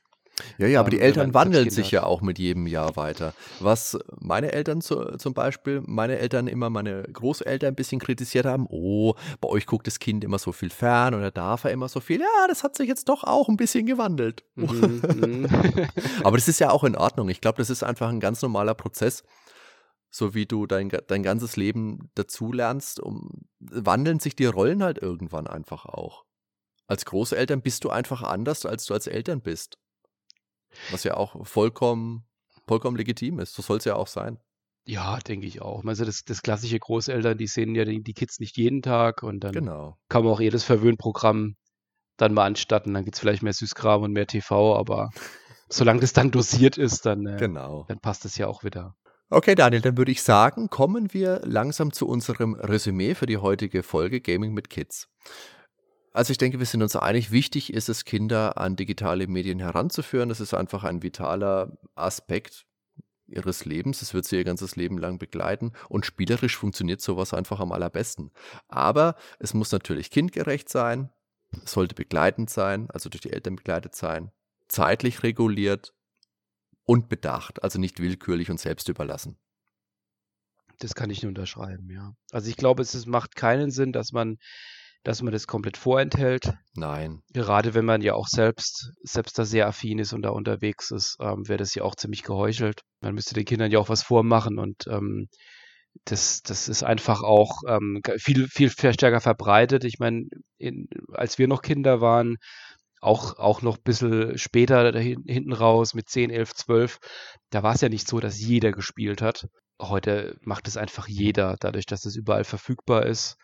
Ja, ja, aber ähm, die wenn Eltern wandeln sich ja auch mit jedem Jahr weiter. Was meine Eltern zu, zum Beispiel, meine Eltern immer meine Großeltern ein bisschen kritisiert haben, oh, bei euch guckt das Kind immer so viel fern oder darf er immer so viel. Ja, das hat sich jetzt doch auch ein bisschen gewandelt. Mhm, [laughs] mhm. [laughs] Aber das ist ja auch in Ordnung. Ich glaube, das ist einfach ein ganz normaler Prozess. So wie du dein, dein ganzes Leben dazulernst, um, wandeln sich die Rollen halt irgendwann einfach auch. Als Großeltern bist du einfach anders, als du als Eltern bist. Was ja auch vollkommen, vollkommen legitim ist. So soll es ja auch sein. Ja, denke ich auch. Also das, das klassische Großeltern, die sehen ja die, die Kids nicht jeden Tag und dann Genau. kann man auch jedes Verwöhnprogramm dann mal anstatten. Dann gibt es vielleicht mehr Süßkram und mehr TV, aber [laughs] solange das dann dosiert ist, dann, äh, Genau. dann passt es ja auch wieder. Okay, Daniel, dann würde ich sagen, kommen wir langsam zu unserem Resümee für die heutige Folge Gaming mit Kids. Also ich denke, wir sind uns einig, wichtig ist es, Kinder an digitale Medien heranzuführen. Das ist einfach ein vitaler Aspekt ihres Lebens. Es wird sie ihr ganzes Leben lang begleiten und spielerisch funktioniert sowas einfach am allerbesten. Aber es muss natürlich kindgerecht sein, es sollte begleitend sein, also durch die Eltern begleitet sein, zeitlich reguliert und bedacht, also nicht willkürlich und selbst überlassen. Das kann ich nur unterschreiben, ja. Also ich glaube, es macht keinen Sinn, dass man, dass man das komplett vorenthält. Nein. Gerade wenn man ja auch selbst, selbst da sehr affin ist und da unterwegs ist, ähm, wäre das ja auch ziemlich geheuchelt. Man müsste den Kindern ja auch was vormachen und ähm, das, das ist einfach auch ähm, viel, viel stärker verbreitet. Ich meine, in, als wir noch Kinder waren, auch, auch noch ein bisschen später da hin- hinten raus mit 10, 11, 12, da war es ja nicht so, dass jeder gespielt hat. Heute macht es einfach jeder, dadurch, dass es überall verfügbar ist.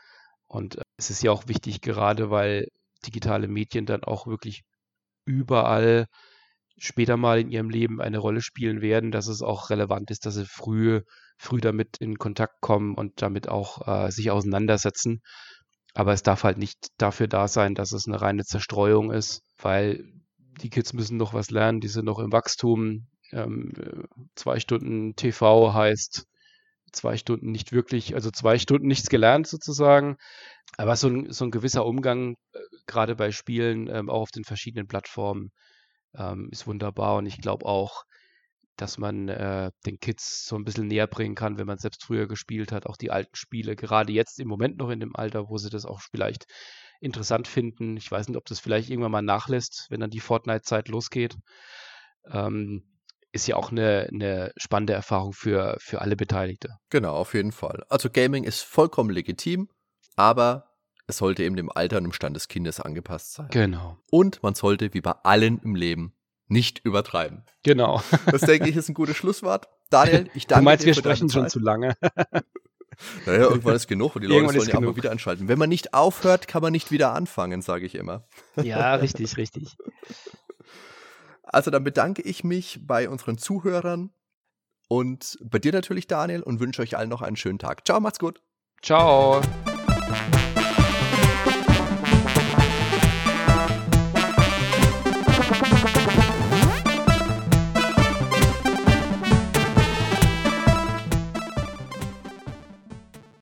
Und äh, es ist ja auch wichtig, gerade weil digitale Medien dann auch wirklich überall später mal in ihrem Leben eine Rolle spielen werden, dass es auch relevant ist, dass sie früh, früh damit in Kontakt kommen und damit auch äh, sich auseinandersetzen. Aber es darf halt nicht dafür da sein, dass es eine reine Zerstreuung ist, weil die Kids müssen noch was lernen, die sind noch im Wachstum. Ähm, äh, zwei Stunden TV heißt zwei Stunden nicht wirklich, also zwei Stunden nichts gelernt sozusagen. Aber so ein, so ein gewisser Umgang, äh, gerade bei Spielen, ähm, auch auf den verschiedenen Plattformen, ähm, ist wunderbar. Und ich glaube auch, dass man äh, den Kids so ein bisschen näher bringen kann, wenn man selbst früher gespielt hat, auch die alten Spiele, gerade jetzt im Moment noch in dem Alter, wo sie das auch vielleicht interessant finden. Ich weiß nicht, ob das vielleicht irgendwann mal nachlässt, wenn dann die Fortnite-Zeit losgeht. Ähm, ist ja auch eine, eine spannende Erfahrung für, für alle Beteiligte. Genau, auf jeden Fall. Also Gaming ist vollkommen legitim, aber es sollte eben dem Alter und dem Stand des Kindes angepasst sein. Genau. Und man sollte, wie bei allen im Leben, nicht übertreiben. Genau. Das [laughs] denke ich ist ein gutes Schlusswort. Daniel, ich danke dir. Du meinst, dir wir sprechen schon zu lange. [laughs] Naja, irgendwann ist genug und die Leute sollen ja auch mal wieder anschalten. Wenn man nicht aufhört, kann man nicht wieder anfangen, sage ich immer. Ja, richtig, richtig. Also dann bedanke ich mich bei unseren Zuhörern und bei dir natürlich, Daniel, und wünsche euch allen noch einen schönen Tag. Ciao, macht's gut. Ciao.